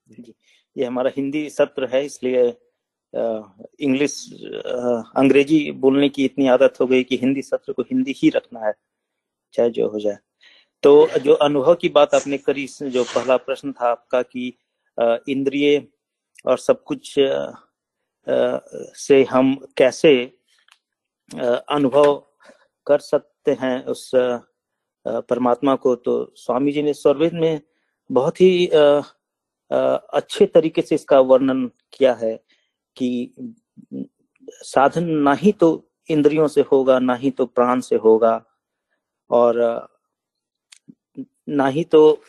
जी। ये हमारा हिंदी सत्र है इसलिए इंग्लिश अंग्रेज़ी बोलने की इतनी आदत हो गई कि हिंदी सत्र को हिंदी ही रखना है, चाहे जो हो जाए। तो जो अनुभव की बात आपने करी, जो पहला प्रश्न था आपका कि इंद्रिय और सब कुछ से हम कैसे अनुभव कर सकते हैं उस परमात्मा को तो स्वामी जी ने स्वर्वेद में बहुत ही अच्छे तरीके से इसका वर्णन किया है। कि साधन ना ही तो इंद्रियों से होगा, ना ही तो प्राण से होगा, और ना ही तो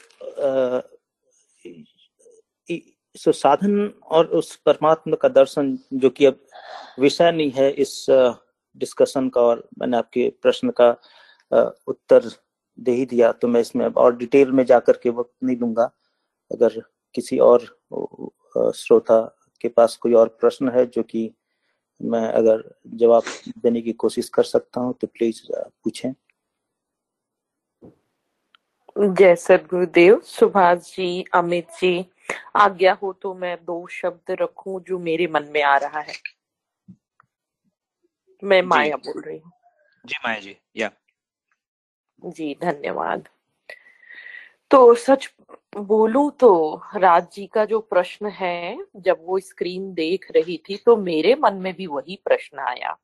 सो साधन और उस परमात्मा का दर्शन जो कि अब विषय नहीं है इस डिस्कशन का और मैंने आपके प्रश्न का उत्तर दे ही दिया तो मैं इसमें और डिटेल में जाकर के वक्त नहीं दूँगा। अगर किसी और श्रोता के पास कोई और प्रश्न है जो कि मैं अगर जवाब देने की कोशिश कर सकता हूँ तो प्लीज़ पूछें। जय सदगुरुदेव सुभाष जी अमित जी। आज्ञा हो तो मैं दो शब्द रखूँ जो मेरे मन में आ रहा है। मैं माया बोल रही हूँ। जी माया जी या। जी धन्यवाद। तो सच बोलू तो राज जी का जो प्रश्न है, जब वो स्क्रीन देख रही थी तो मेरे मन में भी वही प्रश्न आया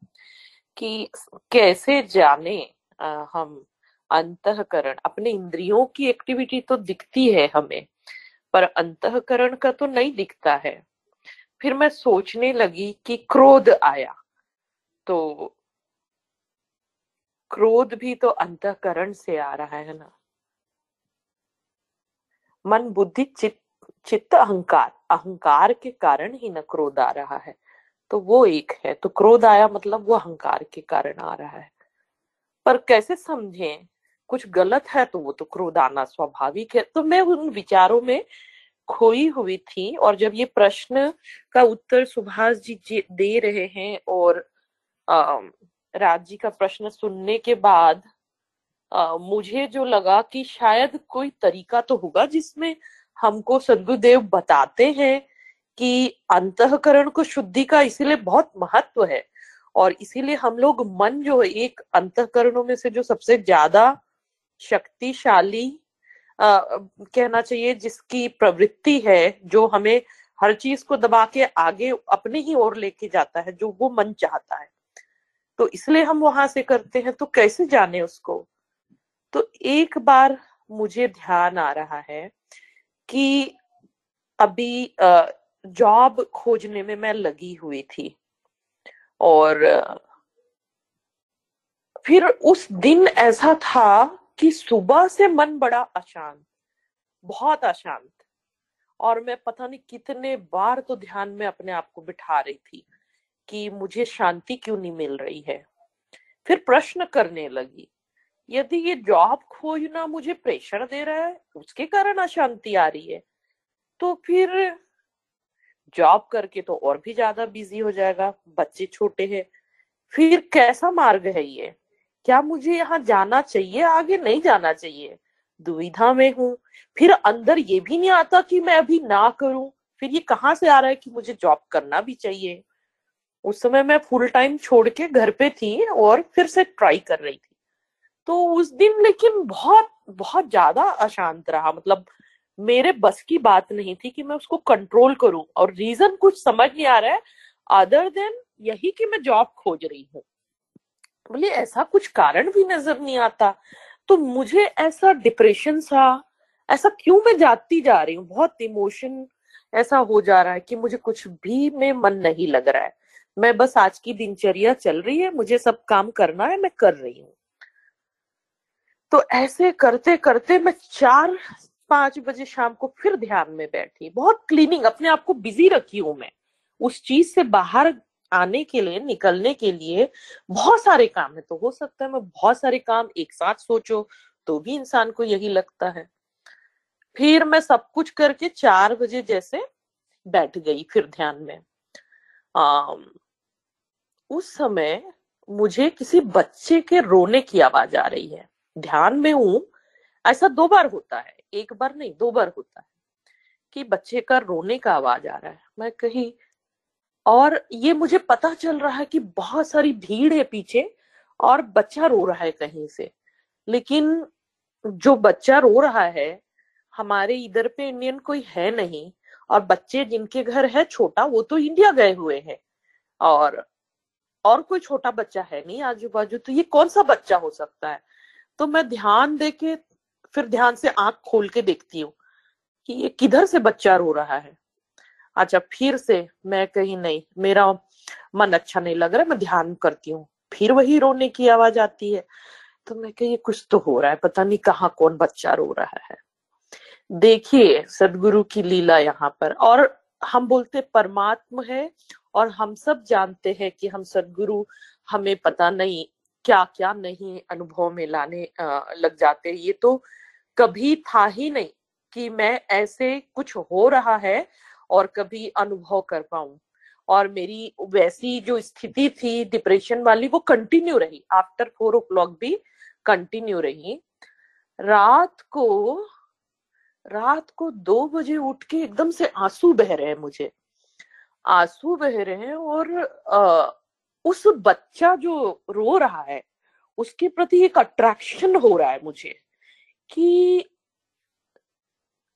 कि कैसे जाने हम अंतकरण, अपने इंद्रियों की एक्टिविटी तो दिखती है हमें, पर अंतकरण का तो नहीं दिखता है। फिर मैं सोचने लगी कि क्रोध आया तो क्रोध भी तो अंतकरण से आ रहा है ना। मन बुद्धि चित्त चित्त अहंकार अहंकार के कारण ही न क्रोध आ रहा है। तो वो एक है तो क्रोध आया मतलब वो अहंकार के कारण आ रहा है। पर कैसे समझे? कुछ गलत है तो वो तो क्रोध आना स्वाभाविक है। तो मैं उन विचारों में खोई हुई थी और जब ये प्रश्न का उत्तर सुभाष जी दे रहे हैं और राज जी का प्रश्न सुनने के बाद आ, मुझे जो लगा कि शायद कोई तरीका तो होगा जिसमें हमको सदगुरुदेव बताते हैं कि अंतकरण को शुद्धि का इसीलिए बहुत महत्व है। और इसीलिए हम लोग मन जो है एक अंतकरणों में से जो सबसे ज़्यादा शक्तिशाली कहना चाहिए जिसकी प्रवृत्ति है जो हमें हर चीज़ को दबा के आगे अपने ही ओर लेके जाता है जो वो मन चाहता है। तो इसलिए हम वहाँ से करते हैं तो कैसे जाने उसको? तो एक बार मुझे ध्यान आ रहा है कि अभी जॉब खोजने में मैं लगी हुई थी और, फिर उस दिन ऐसा था कि सुबह से मन बड़ा अशांत, बहुत अशांत और मैं पता नहीं कितने बार तो ध्यान में अपने आप को बिठा रही थी कि मुझे शांति क्यों नहीं मिल रही है। फिर प्रश्न करने लगी यदि ये जॉब खोजना मुझे प्रेशर दे रहा है, उसके कारण अशांति आ रही है तो फिर जॉब करके तो और भी ज़्यादा बिज़ी हो जाएगा, बच्चे छोटे हैं। फिर कैसा मार्ग है ये? क्या मुझे यहाँ जाना चाहिए, आगे नहीं जाना चाहिए? दुविधा में हूँ। फिर अंदर ये भी नहीं आता कि मैं अभी ना करूँ। फिर ये कहाँ से आ रहा है कि मुझे जॉब करना भी चाहिए? उस समय मैं फुल टाइम छोड़ के घर पे थी और फिर से ट्राई कर रही थी। तो उस दिन लेकिन बहुत बहुत ज़्यादा अशांत रहा। मतलब मेरे बस की बात नहीं थी कि मैं उसको कंट्रोल करूँ और रीजन कुछ समझ नहीं आ रहा है अदर देन यही कि मैं जॉब खोज रही हूँ। बोले, ऐसा कुछ कारण भी नज़र नहीं आता। तो मुझे ऐसा डिप्रेशन सा, ऐसा क्यों मैं जाती जा रही हूँ? बहुत इमोशन ऐसा हो जा रहा है कि मुझे कुछ भी में मन नहीं लग रहा है। मैं बस आज की दिनचर्या चल रही है, मुझे सब काम करना है, मैं कर रही हूँ। तो ऐसे करते करते मैं चार पाँच बजे शाम को फिर ध्यान में बैठी। बहुत क्लीनिंग अपने आप को बिज़ी रखी हूँ मैं। उस चीज़ से बाहर आने के लिए निकलने के लिए बहुत सारे काम है। तो हो सकता है मैं बहुत सारे काम एक साथ सोचो तो भी इंसान को यही लगता है। फिर मैं सब कुछ करके चार बजे जैसे बैठ गई फिर ध्यान में। आ, उस समय मुझे किसी बच्चे के रोने की आवाज़ आ रही है। ध्यान में हूँ, ऐसा दो बार होता है, एक बार नहीं, दो बार होता है, कि बच्चे का रोने का आवाज़ आ रहा है। मैं कहीं और ये मुझे पता चल रहा है कि बहुत सारी भीड़ है पीछे और बच्चा रो रहा है कहीं से। लेकिन जो बच्चा रो रहा है, हमारे इधर पे इंडियन कोई है नहीं और बच्चे जिनके घर है छोटा, वो तो इंडिया गए हुए हैं और और कोई छोटा बच्चा है नहीं आजू बाजू तो ये कौन सा बच्चा हो सकता है? तो मैं ध्यान दे के फिर ध्यान से आँख खोल के देखती हूँ कि ये किधर से बच्चा रो रहा है। अच्छा फिर से मैं कहीं नहीं, मेरा मन अच्छा नहीं लग रहा, मैं ध्यान करती हूँ। फिर वही रोने की आवाज़ आती है। तो मैं कही कुछ तो हो रहा है, पता नहीं कहाँ कौन बच्चा रो रहा है। देखिए, सदगुरु की लीला यहाँ पर, और हम बोलते परमात्मा है, और हम सब जानते हैं कि हम सदगुरु, हमें पता नहीं क्या क्या नहीं अनुभव में लाने लग जाते ये तो कभी था ही नहीं कि मैं ऐसे कुछ हो रहा है और कभी अनुभव कर पाऊँ। और मेरी वैसी जो स्थिति थी डिप्रेशन वाली, वो कंटिन्यू रही। आफ्टर फोर ओ क्लॉक भी कंटिन्यू रही। रात को रात को दो बजे उठ के एकदम से आँसू बह रहे हैं मुझे। आँसू बह रहे हैं और उस बच्चा जो रो रहा है, उसके प्रति एक अट्रैक्शन हो रहा है मुझे कि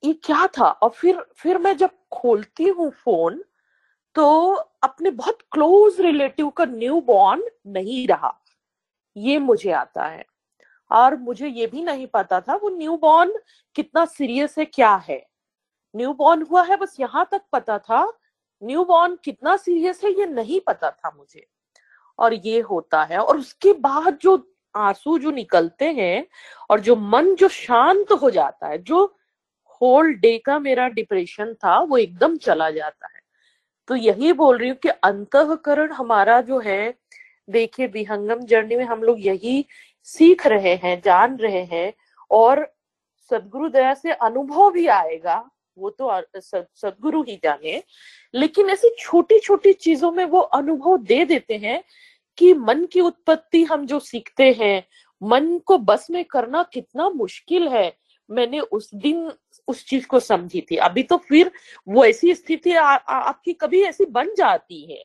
ये क्या था? और फिर फिर मैं जब खोलती हूँ फ़ोन तो अपने बहुत क्लोज रिलेटिव का न्यू बॉर्न नहीं रहा। ये मुझे आता है। और मुझे ये भी नहीं पता था वो न्यू बॉर्न कितना सीरियस है, क्या है। न्यू बॉर्न हुआ है, बस यहाँ तक पता था। न्यू बॉर्न कितना सीरियस है, ये नहीं पता था मुझे। और ये होता है। और उसके बाद जो आँसू जो निकलते हैं और जो मन जो शांत हो जाता है, जो होल डे का मेरा डिप्रेशन था, वो एकदम चला जाता है। तो यही बोल रही हूँ कि अंतकरण हमारा जो है, देखिए विहंगम जर्नी में हम लोग यही सीख रहे हैं, जान रहे हैं और सदगुरु दया से अनुभव भी आएगा, वो तो सदगुरु ही जाने। लेकिन ऐसी छोटी छोटी चीज़ों में वो अनुभव दे देते हैं कि मन की उत्पत्ति हम जो सीखते हैं, मन को बस में करना कितना मुश्किल है, मैंने उस दिन उस चीज़ को समझी थी। अभी तो फिर वो ऐसी स्थिति आपकी कभी ऐसी बन जाती है।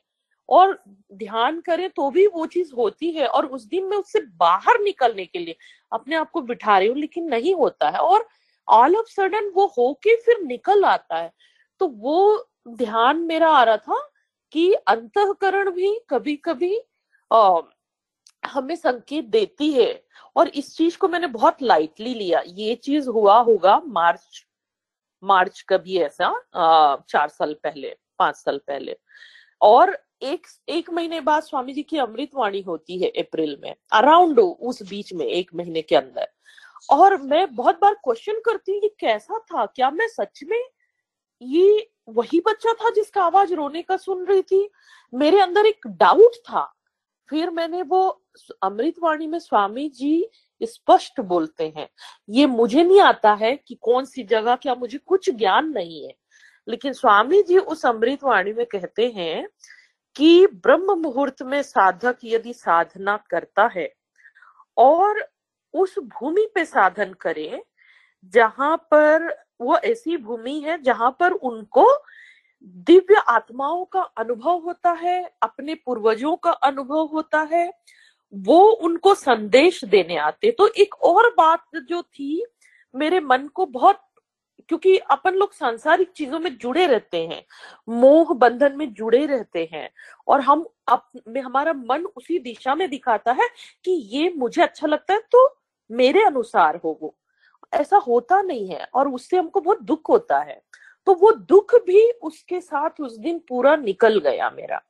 और ध्यान करें तो भी वो चीज़ होती है और उस दिन मैं उससे बाहर निकलने के लिए अपने आप को बिठा रही हूँ, लेकिन नहीं होता है। और ऑल ऑफ़ सडन वो होके फिर निकल आता है। तो वो ध्यान मेरा आ रहा था कि अंतकरण भी कभी कभी आ, हमें संकेत देती है। और इस चीज़ को मैंने बहुत लाइटली लिया। ये चीज़ हुआ होगा मार्च मार्च कभी ऐसा चार साल पहले पाँच साल पहले। और एक एक महीने बाद स्वामी जी की अमृतवाणी होती है अप्रैल में अराउंड उस बीच में एक महीने के अंदर। और मैं बहुत बार क्वेश्चन करती हूँ ये कैसा था? क्या मैं सच में ये वही बच्चा था जिसका आवाज़ रोने का सुन रही थी। मेरे अंदर एक डाउट था। फिर मैंने वो अमृतवाणी में स्वामी जी स्पष्ट बोलते हैं। ये मुझे नहीं आता है कि कौन सी जगह क्या मुझे कुछ ज्ञान नहीं है। लेकिन स्वामी जी उस अमृतवाणी में कहते हैं कि ब्रह्म मुहूर्त में साधक यदि साधना करता है और उस भूमि पे साधन करे, जहाँ पर वो ऐसी भूमि है जहाँ पर उनको दिव्य आत्माओं का अनुभव होता है, अपने पूर्वजों का अनुभव होता है, वो उनको संदेश देने आते तो एक और बात जो थी, मेरे मन को बहुत, क्योंकि अपन लोग सांसारिक चीज़ों में जुड़े रहते हैं, मोह बंधन में जुड़े रहते हैं, और हम अप, में हमारा मन उसी दिशा में दिखाता है कि ये मुझे अच्छा लगता है तो मेरे अनुसार हो वो। ऐसा होता नहीं है और उससे हमको बहुत दुख होता है। तो वो दुख भी उसके साथ उस दिन पूरा निकल गया मेरा।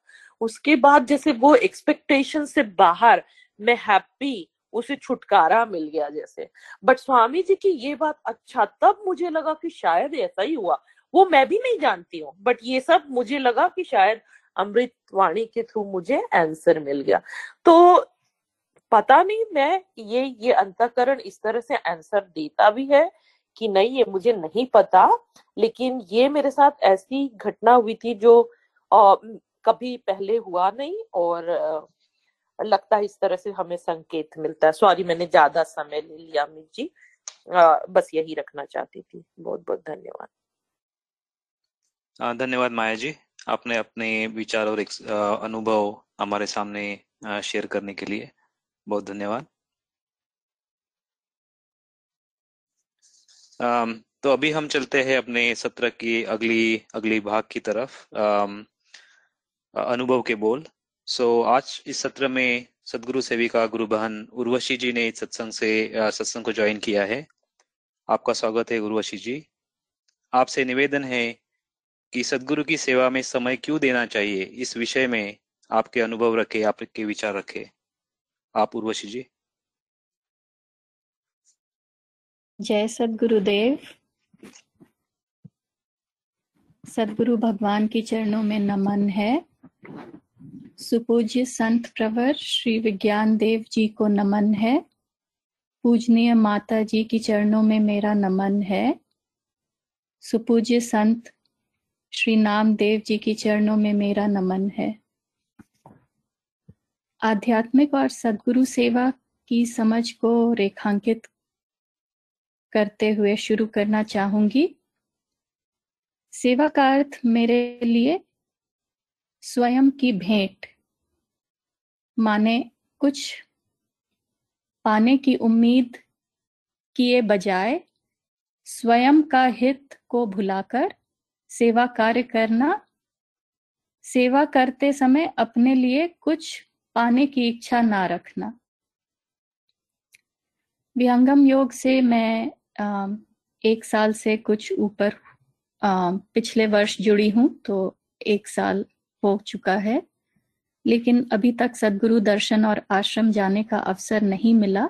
उसके बाद जैसे वो एक्सपेक्टेशन से बाहर, मैं हैप्पी उसे छुटकारा मिल गया जैसे। बट स्वामी जी की ये बात अच्छा तब मुझे लगा कि शायद ऐसा ही हुआ। वो मैं भी नहीं जानती हूँ बट ये सब मुझे लगा कि शायद अमृत वाणी के थ्रू मुझे आंसर मिल गया। तो पता नहीं मैं ये ये अंतकरण इस तरह से आंसर देता भी है कि नहीं ये मुझे नहीं पता लेकिन ये मेरे साथ ऐसी घटना हुई थी जो आ, कभी पहले हुआ नहीं और लगता है इस तरह से हमें संकेत मिलता है। सॉरी मैंने ज़्यादा समय ले लिया अमित जी। आ, बस यही रखना चाहती थी। बहुत बहुत धन्यवाद धन्यवाद माया जी। आपने अपने विचार और अनुभव हमारे सामने शेयर करने के लिए। बहुत धन्यवाद। तो अभी हम चलते हैं अपने सत्र की अगली अगली भाग की तरफ़ अनुभव के बोल। सो so, आज इस सत्र में सदगुरु सेविका गुरु बहन उर्वशी जी ने इस सत्संग से सत्संग को ज्वाइन किया है। आपका स्वागत है उर्वशी जी। आपसे निवेदन है कि सदगुरु की सेवा में समय क्यों देना चाहिए? इस विषय में आपके अनुभव रखे आपके विचार रखे। आप उर्वशी जी? जय सदगुरुदेव। सदगुरु भगवान के चरणों में नमन है। सुपूज्य संत प्रवर श्री विज्ञान देव जी को नमन है। पूजनीय माता जी की चरणों में मेरा नमन है। सुपूज्य संत श्री नामदेव जी की चरणों में मेरा नमन है। आध्यात्मिक और सदगुरु सेवा की समझ को रेखांकित करते हुए शुरू करना चाहूँगी। सेवा का अर्थ मेरे लिए स्वयं की भेंट, माने कुछ पाने की उम्मीद किए बजाय स्वयं का हित को भुलाकर सेवा कार्य करना। सेवा करते समय अपने लिए कुछ पाने की इच्छा ना रखना। विहंगम योग से मैं एक साल से कुछ ऊपर पिछले वर्ष जुड़ी हूँ तो एक साल हो चुका है। लेकिन अभी तक सदगुरु दर्शन और आश्रम जाने का अवसर नहीं मिला।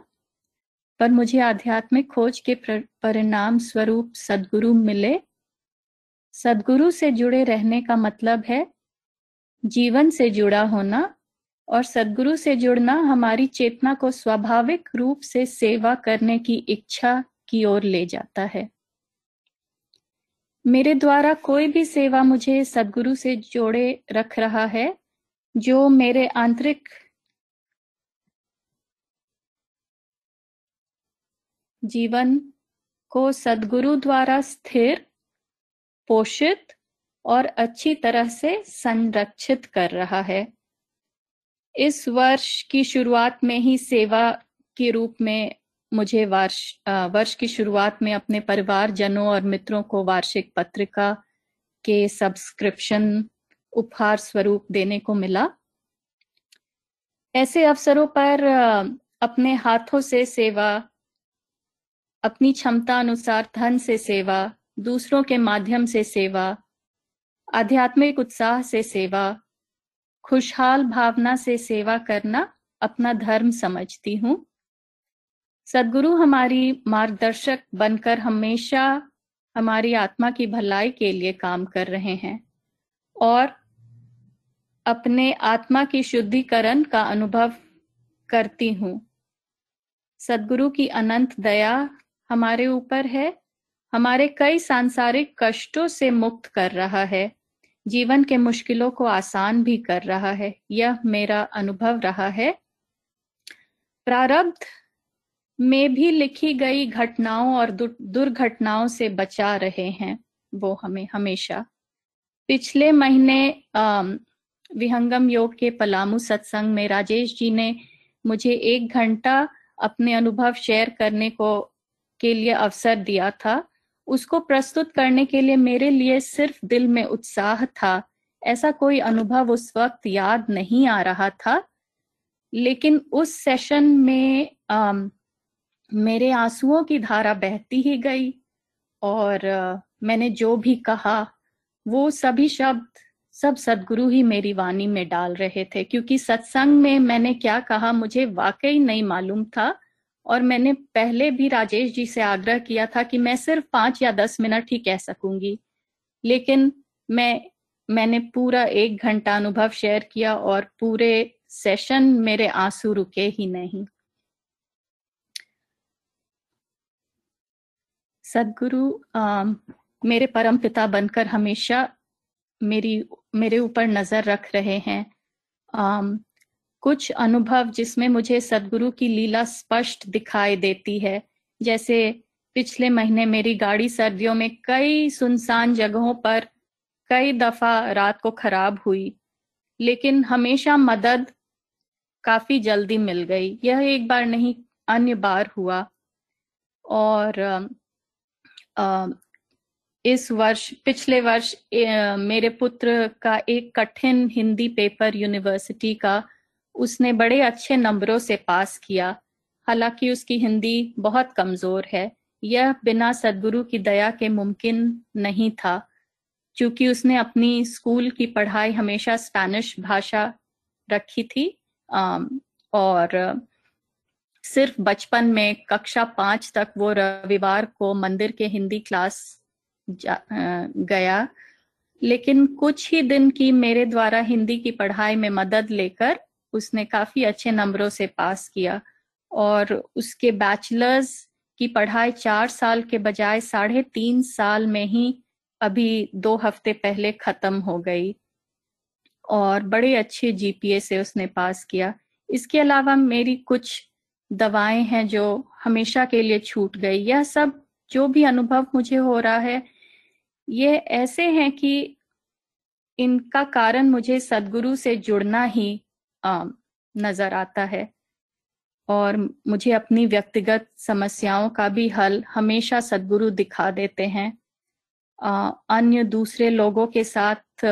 पर मुझे आध्यात्मिक खोज के परिणाम स्वरूप सदगुरु मिले। सदगुरु से जुड़े रहने का मतलब है, जीवन से जुड़ा होना और सदगुरु से जुड़ना हमारी चेतना को स्वाभाविक रूप से सेवा करने की इच्छा की ओर ले जाता है। मेरे द्वारा कोई भी सेवा मुझे सदगुरु से जोड़े रख रहा है, जो मेरे आंतरिक जीवन को सदगुरु द्वारा स्थिर, पोषित और अच्छी तरह से संरक्षित कर रहा है। इस वर्ष की शुरुआत में ही सेवा के रूप में मुझे वर्ष वर्ष की शुरुआत में अपने परिवार जनों और मित्रों को वार्षिक पत्रिका के सब्सक्रिप्शन उपहार स्वरूप देने को मिला। ऐसे अवसरों पर अपने हाथों से सेवा, अपनी क्षमता अनुसार धन से सेवा, दूसरों के माध्यम से सेवा, आध्यात्मिक उत्साह से सेवा खुशहाल भावना से सेवा करना अपना धर्म समझती हूँ। सदगुरु हमारी मार्गदर्शक बनकर हमेशा हमारी आत्मा की भलाई के लिए काम कर रहे हैं और अपने आत्मा की शुद्धिकरण का अनुभव करती हूँ। सदगुरु की अनंत दया हमारे ऊपर है, हमारे कई सांसारिक कष्टों से मुक्त कर रहा है। जीवन के मुश्किलों को आसान भी कर रहा है, यह मेरा अनुभव रहा है। प्रारब्ध में भी लिखी गई घटनाओं और दुर्घटनाओं से बचा रहे हैं, वो हमें हमेशा। पिछले महीने विहंगम योग के पलामू सत्संग में राजेश जी ने मुझे एक घंटा अपने अनुभव शेयर करने को, के लिए अवसर दिया था। उसको प्रस्तुत करने के लिए मेरे लिए सिर्फ़ दिल में उत्साह था। ऐसा कोई अनुभव उस वक्त याद नहीं आ रहा था। लेकिन उस सेशन में मेरे आंसुओं की धारा बहती ही गई और आ, मैंने जो भी कहा वो सभी शब्द सब सदगुरु ही मेरी वाणी में डाल रहे थे। क्योंकि सत्संग में मैंने क्या कहा मुझे वाकई नहीं मालूम था। और मैंने पहले भी राजेश जी से आग्रह किया था कि मैं सिर्फ़ पाँच या दस मिनट ही कह सकूँगी। लेकिन मैं मैंने पूरा एक घंटा अनुभव शेयर किया और पूरे सेशन मेरे आँसू रुके ही नहीं। सदगुरु मेरे परम पिता बनकर हमेशा मेरी मेरे ऊपर नज़र रख रहे हैं। आ, कुछ अनुभव जिसमें मुझे सदगुरु की लीला स्पष्ट दिखाई देती है। जैसे, पिछले महीने मेरी गाड़ी सर्दियों में कई सुनसान जगहों पर कई दफ़ा रात को खराब हुई, लेकिन हमेशा मदद काफ़ी जल्दी मिल गई। यह एक बार नहीं, अन्य बार हुआ। और इस वर्ष, पिछले वर्ष मेरे पुत्र का एक कठिन हिंदी पेपर यूनिवर्सिटी का उसने बड़े अच्छे नंबरों से पास किया। हालाँकि उसकी हिंदी बहुत कमज़ोर है। यह बिना सदगुरु की दया के मुमकिन नहीं था, क्योंकि उसने अपनी स्कूल की पढ़ाई हमेशा स्पेनिश भाषा रखी थी और सिर्फ़ बचपन में कक्षा पाँच तक वो रविवार को मंदिर के हिंदी क्लास गया। लेकिन कुछ ही दिन की मेरे द्वारा हिंदी की पढ़ाई में मदद लेकर उसने काफ़ी अच्छे नंबरों से पास किया। और उसके बैचलर्स की पढ़ाई चार साल के बजाय साढ़े तीन साल में ही अभी दो हफ़्ते पहले खत्म हो गई और बड़े अच्छे जीपीए से उसने पास किया। इसके अलावा मेरी कुछ दवाएँ हैं जो हमेशा के लिए छूट गई। यह सब जो भी अनुभव मुझे हो रहा है, ये ऐसे हैं कि इनका कारण मुझे सदगुरु से जुड़ना ही नज़र आता है। और मुझे अपनी व्यक्तिगत समस्याओं का भी हल हमेशा सदगुरु दिखा देते हैं। अन्य दूसरे लोगों के साथ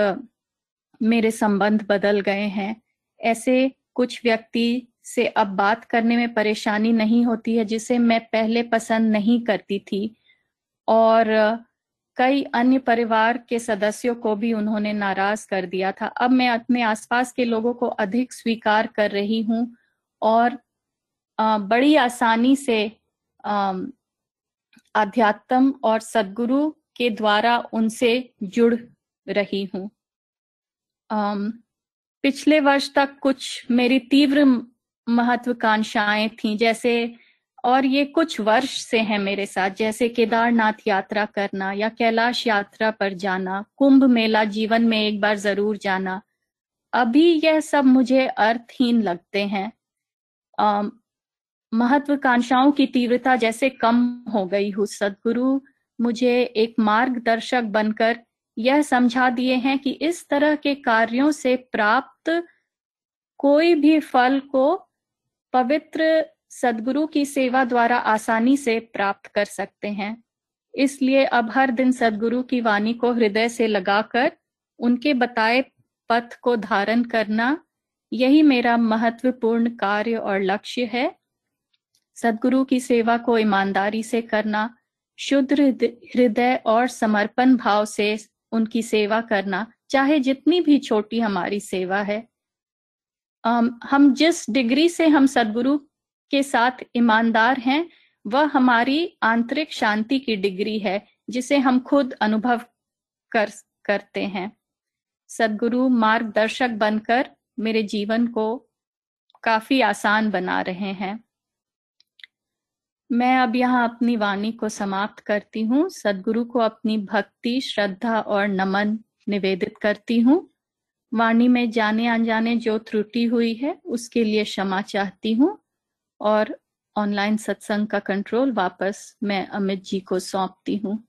मेरे संबंध बदल गए हैं। ऐसे कुछ व्यक्ति से अब बात करने में परेशानी नहीं होती है, जिसे मैं पहले पसंद नहीं करती थी। और कई अन्य परिवार के सदस्यों को भी उन्होंने नाराज़ कर दिया था। अब मैं अपने आसपास के लोगों को अधिक स्वीकार कर रही हूँ और बड़ी आसानी से अध्यात्म और सदगुरु के द्वारा उनसे जुड़ रही हूँ। पिछले वर्ष तक कुछ मेरी तीव्र महत्वाकांक्षाएँ थी, जैसे और ये कुछ वर्ष से है मेरे साथ, जैसे केदारनाथ यात्रा करना या कैलाश यात्रा पर जाना, कुंभ मेला, जीवन में एक बार ज़रूर जाना। अभी यह सब मुझे अर्थहीन लगते हैं। महत्वाकांक्षाओं की तीव्रता जैसे कम हो गई हूँ। सदगुरु मुझे एक मार्गदर्शक बनकर यह समझा दिए हैं कि इस तरह के कार्यों से प्राप्त कोई भी फल को पवित्र सदगुरु की सेवा द्वारा आसानी से प्राप्त कर सकते हैं। इसलिए अब हर दिन सदगुरु की वाणी को हृदय से लगाकर उनके बताए पथ को धारण करना, यही मेरा महत्वपूर्ण कार्य और लक्ष्य है। सदगुरु की सेवा को ईमानदारी से करना, शुद्ध हृदय और समर्पण भाव से उनकी सेवा करना, चाहे जितनी भी छोटी हमारी सेवा है। हम जिस डिग्री से हम सदगुरु के साथ ईमानदार हैं, वह हमारी आंतरिक शांति की डिग्री है, जिसे हम खुद अनुभव कर, करते हैं। सदगुरु मार्गदर्शक बनकर मेरे जीवन को काफ़ी आसान बना रहे हैं। मैं अब यहाँ अपनी वाणी को समाप्त करती हूँ। सदगुरु को अपनी भक्ति, श्रद्धा और नमन निवेदित करती हूँ। वाणी में जाने अनजाने जो त्रुटि हुई है, उसके लिए क्षमा चाहती हूँ। और ऑनलाइन सत्संग का कंट्रोल वापस मैं अमित जी को सौंपती हूँ।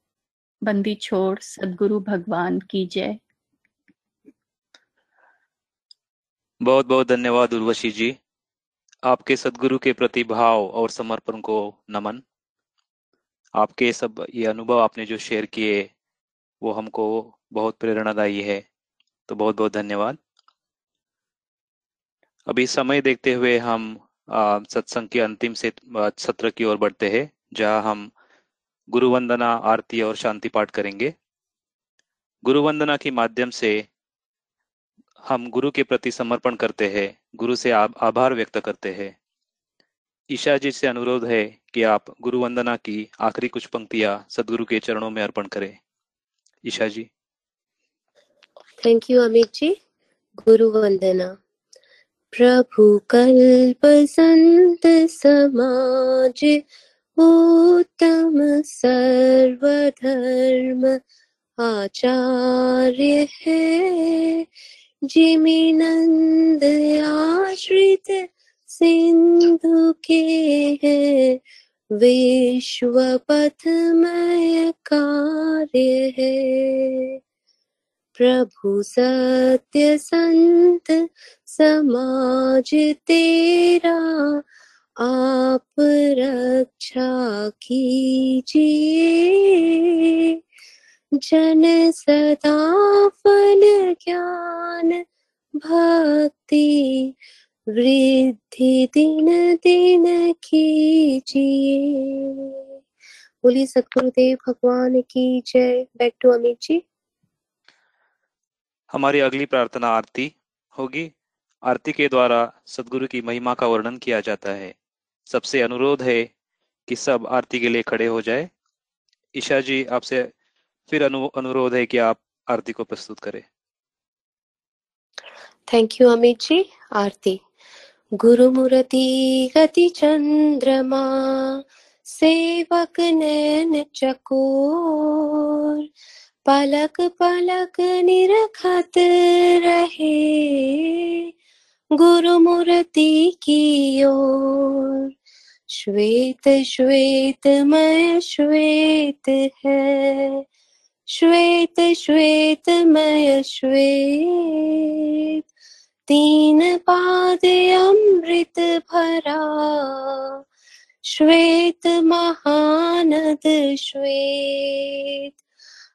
बंदी छोड़, सदगुरु भगवान की जय। बहुत बहुत धन्यवाद उर्वशी जी। आपके सदगुरु के प्रति भाव और समर्पण को नमन। आपके सब ये अनुभव आपने जो शेयर किए, वो हमको बहुत प्रेरणादायी है। तो बहुत बहुत धन्यवाद। अभी समय देखते हुए हम सत्संग के अंतिम से सत्र की ओर बढ़ते हैं, जहाँ हम गुरु वंदना आरती और शांति पाठ करेंगे। गुरु वंदना के माध्यम से हम गुरु के प्रति समर्पण करते हैं, गुरु से आभार व्यक्त करते हैं। ईशा जी से अनुरोध है कि आप गुरु वंदना की आखिरी कुछ पंक्तियाँ सदगुरु के चरणों में अर्पण करें। ईशा जी। Thank you Amit ji. गुरु वंदना प्रभु कल्प संत समाज उत्तम सर्वधर्म आचार्य है। जिमिनंद आश्रित सिंधु के है। विश्व पथमय कार्य है। प्रभु सत्य संत, समाज तेरा, आप रक्षा कीजिए। जन सदा फल ज्ञान, भक्ति वृद्धि दिन दिन कीजिए। बोलिए सतगुरुदेव, भगवान की जय। Back to Amit ji. हमारी अगली प्रार्थना आरती होगी। आरती के द्वारा सदगुरु की महिमा का वर्णन किया जाता है। सबसे अनुरोध है कि सब आरती के लिए खड़े हो जाए। ईशा जी आपसे फिर अनु, अनुरोध है कि आप आरती को प्रस्तुत करें। थैंक यू अमित जी आरती। गुरुमूर्ति गति चंद्रमा सेवक नैन चकोर। पलक पलक निरखत रहे गुरुमूर्ति की ओर। श्वेत श्वेत, मय श्वेत है। श्वेत श्वेत, मय श्वेत। तीन पाद अमृत भरा। श्वेत महानद श्वेत।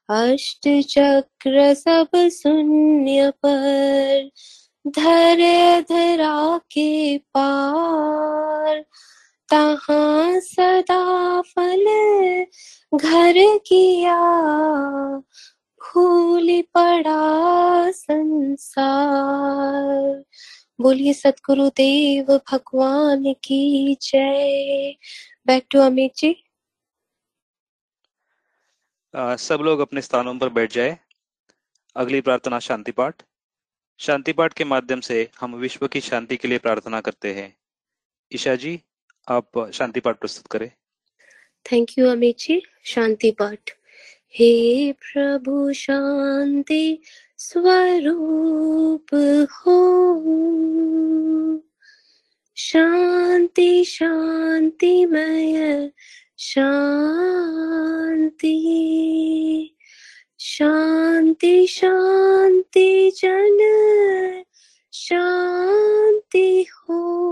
अष्ट चक्र सब शून्य पर, धर धरा के पार। तहा सदा फल घर किया भूल पड़ा संसार। बोलिए सतगुरु देव भगवान की जय। Back to Amit ji. सब लोग अपने स्थानों पर बैठ जाए। अगली प्रार्थना शांति पाठ। शांति पाठ के माध्यम से हम विश्व की शांति के लिए प्रार्थना करते हैं। ईशा जी, आप शांति पाठ प्रस्तुत करें। थैंक यू अमित जी शांति पाठ। हे प्रभु, शांति स्वरूप हो। शांति शांति, शांतिमय शांति शांति शांति जन शांति हो।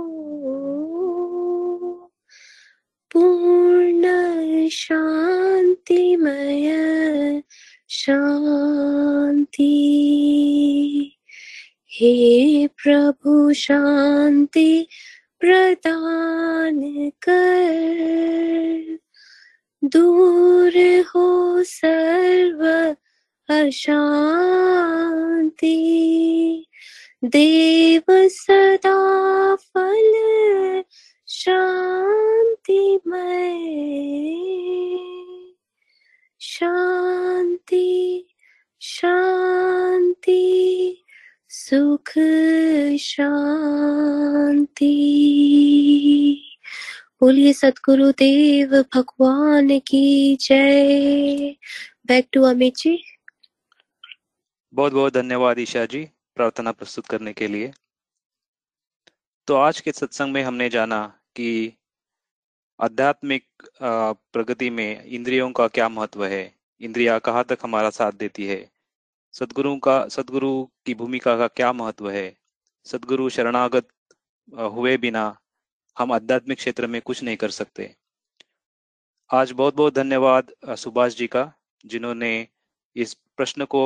पूर्ण शांतिमय शांति। हे प्रभु शांति प्रदान कर। दूर हो सर्व अशांति। देव सदा फल शांतिमय। शांति शांति सुख शांति। बोलिए सतगुरु देव भगवान की जय। Back to Amit ji. बहुत बहुत धन्यवाद ईशा जी, प्रार्थना प्रस्तुत करने के लिए। तो आज के सत्संग में हमने जाना कि आध्यात्मिक प्रगति में इंद्रियों का क्या महत्व है? इंद्रिया कहाँ तक हमारा साथ देती है? सदगुरु का, सदगुरु की भूमिका का क्या महत्व है? सदगुरु शरणागत हुए बिना हम आध्यात्मिक क्षेत्र में कुछ नहीं कर सकते। आज बहुत बहुत धन्यवाद सुभाष जी का, जिन्होंने इस प्रश्न को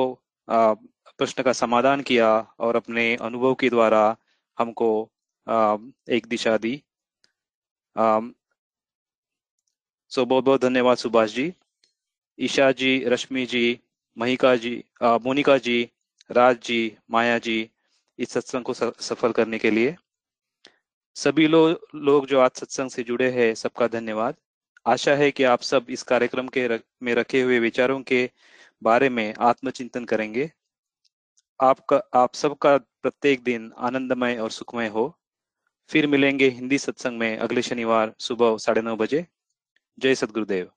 प्रश्न का समाधान किया और अपने अनुभव के द्वारा हमको एक दिशा दी। सो बहुत बहुत धन्यवाद सुभाष जी। ईशा जी, रश्मि जी, महिका जी मोनिका जी, राज जी, माया जी, इस सत्संग को सफल करने के लिए। सभी लो, लोग जो आज सत्संग से जुड़े हैं सबका धन्यवाद। आशा है कि आप सब इस कार्यक्रम के रख, में रखे हुए विचारों के बारे में आत्मचिंतन करेंगे। आपका आप सबका प्रत्येक दिन आनंदमय और सुखमय हो। फिर मिलेंगे हिंदी सत्संग में अगले शनिवार सुबह साढ़े नौ बजे। जय सदगुरुदेव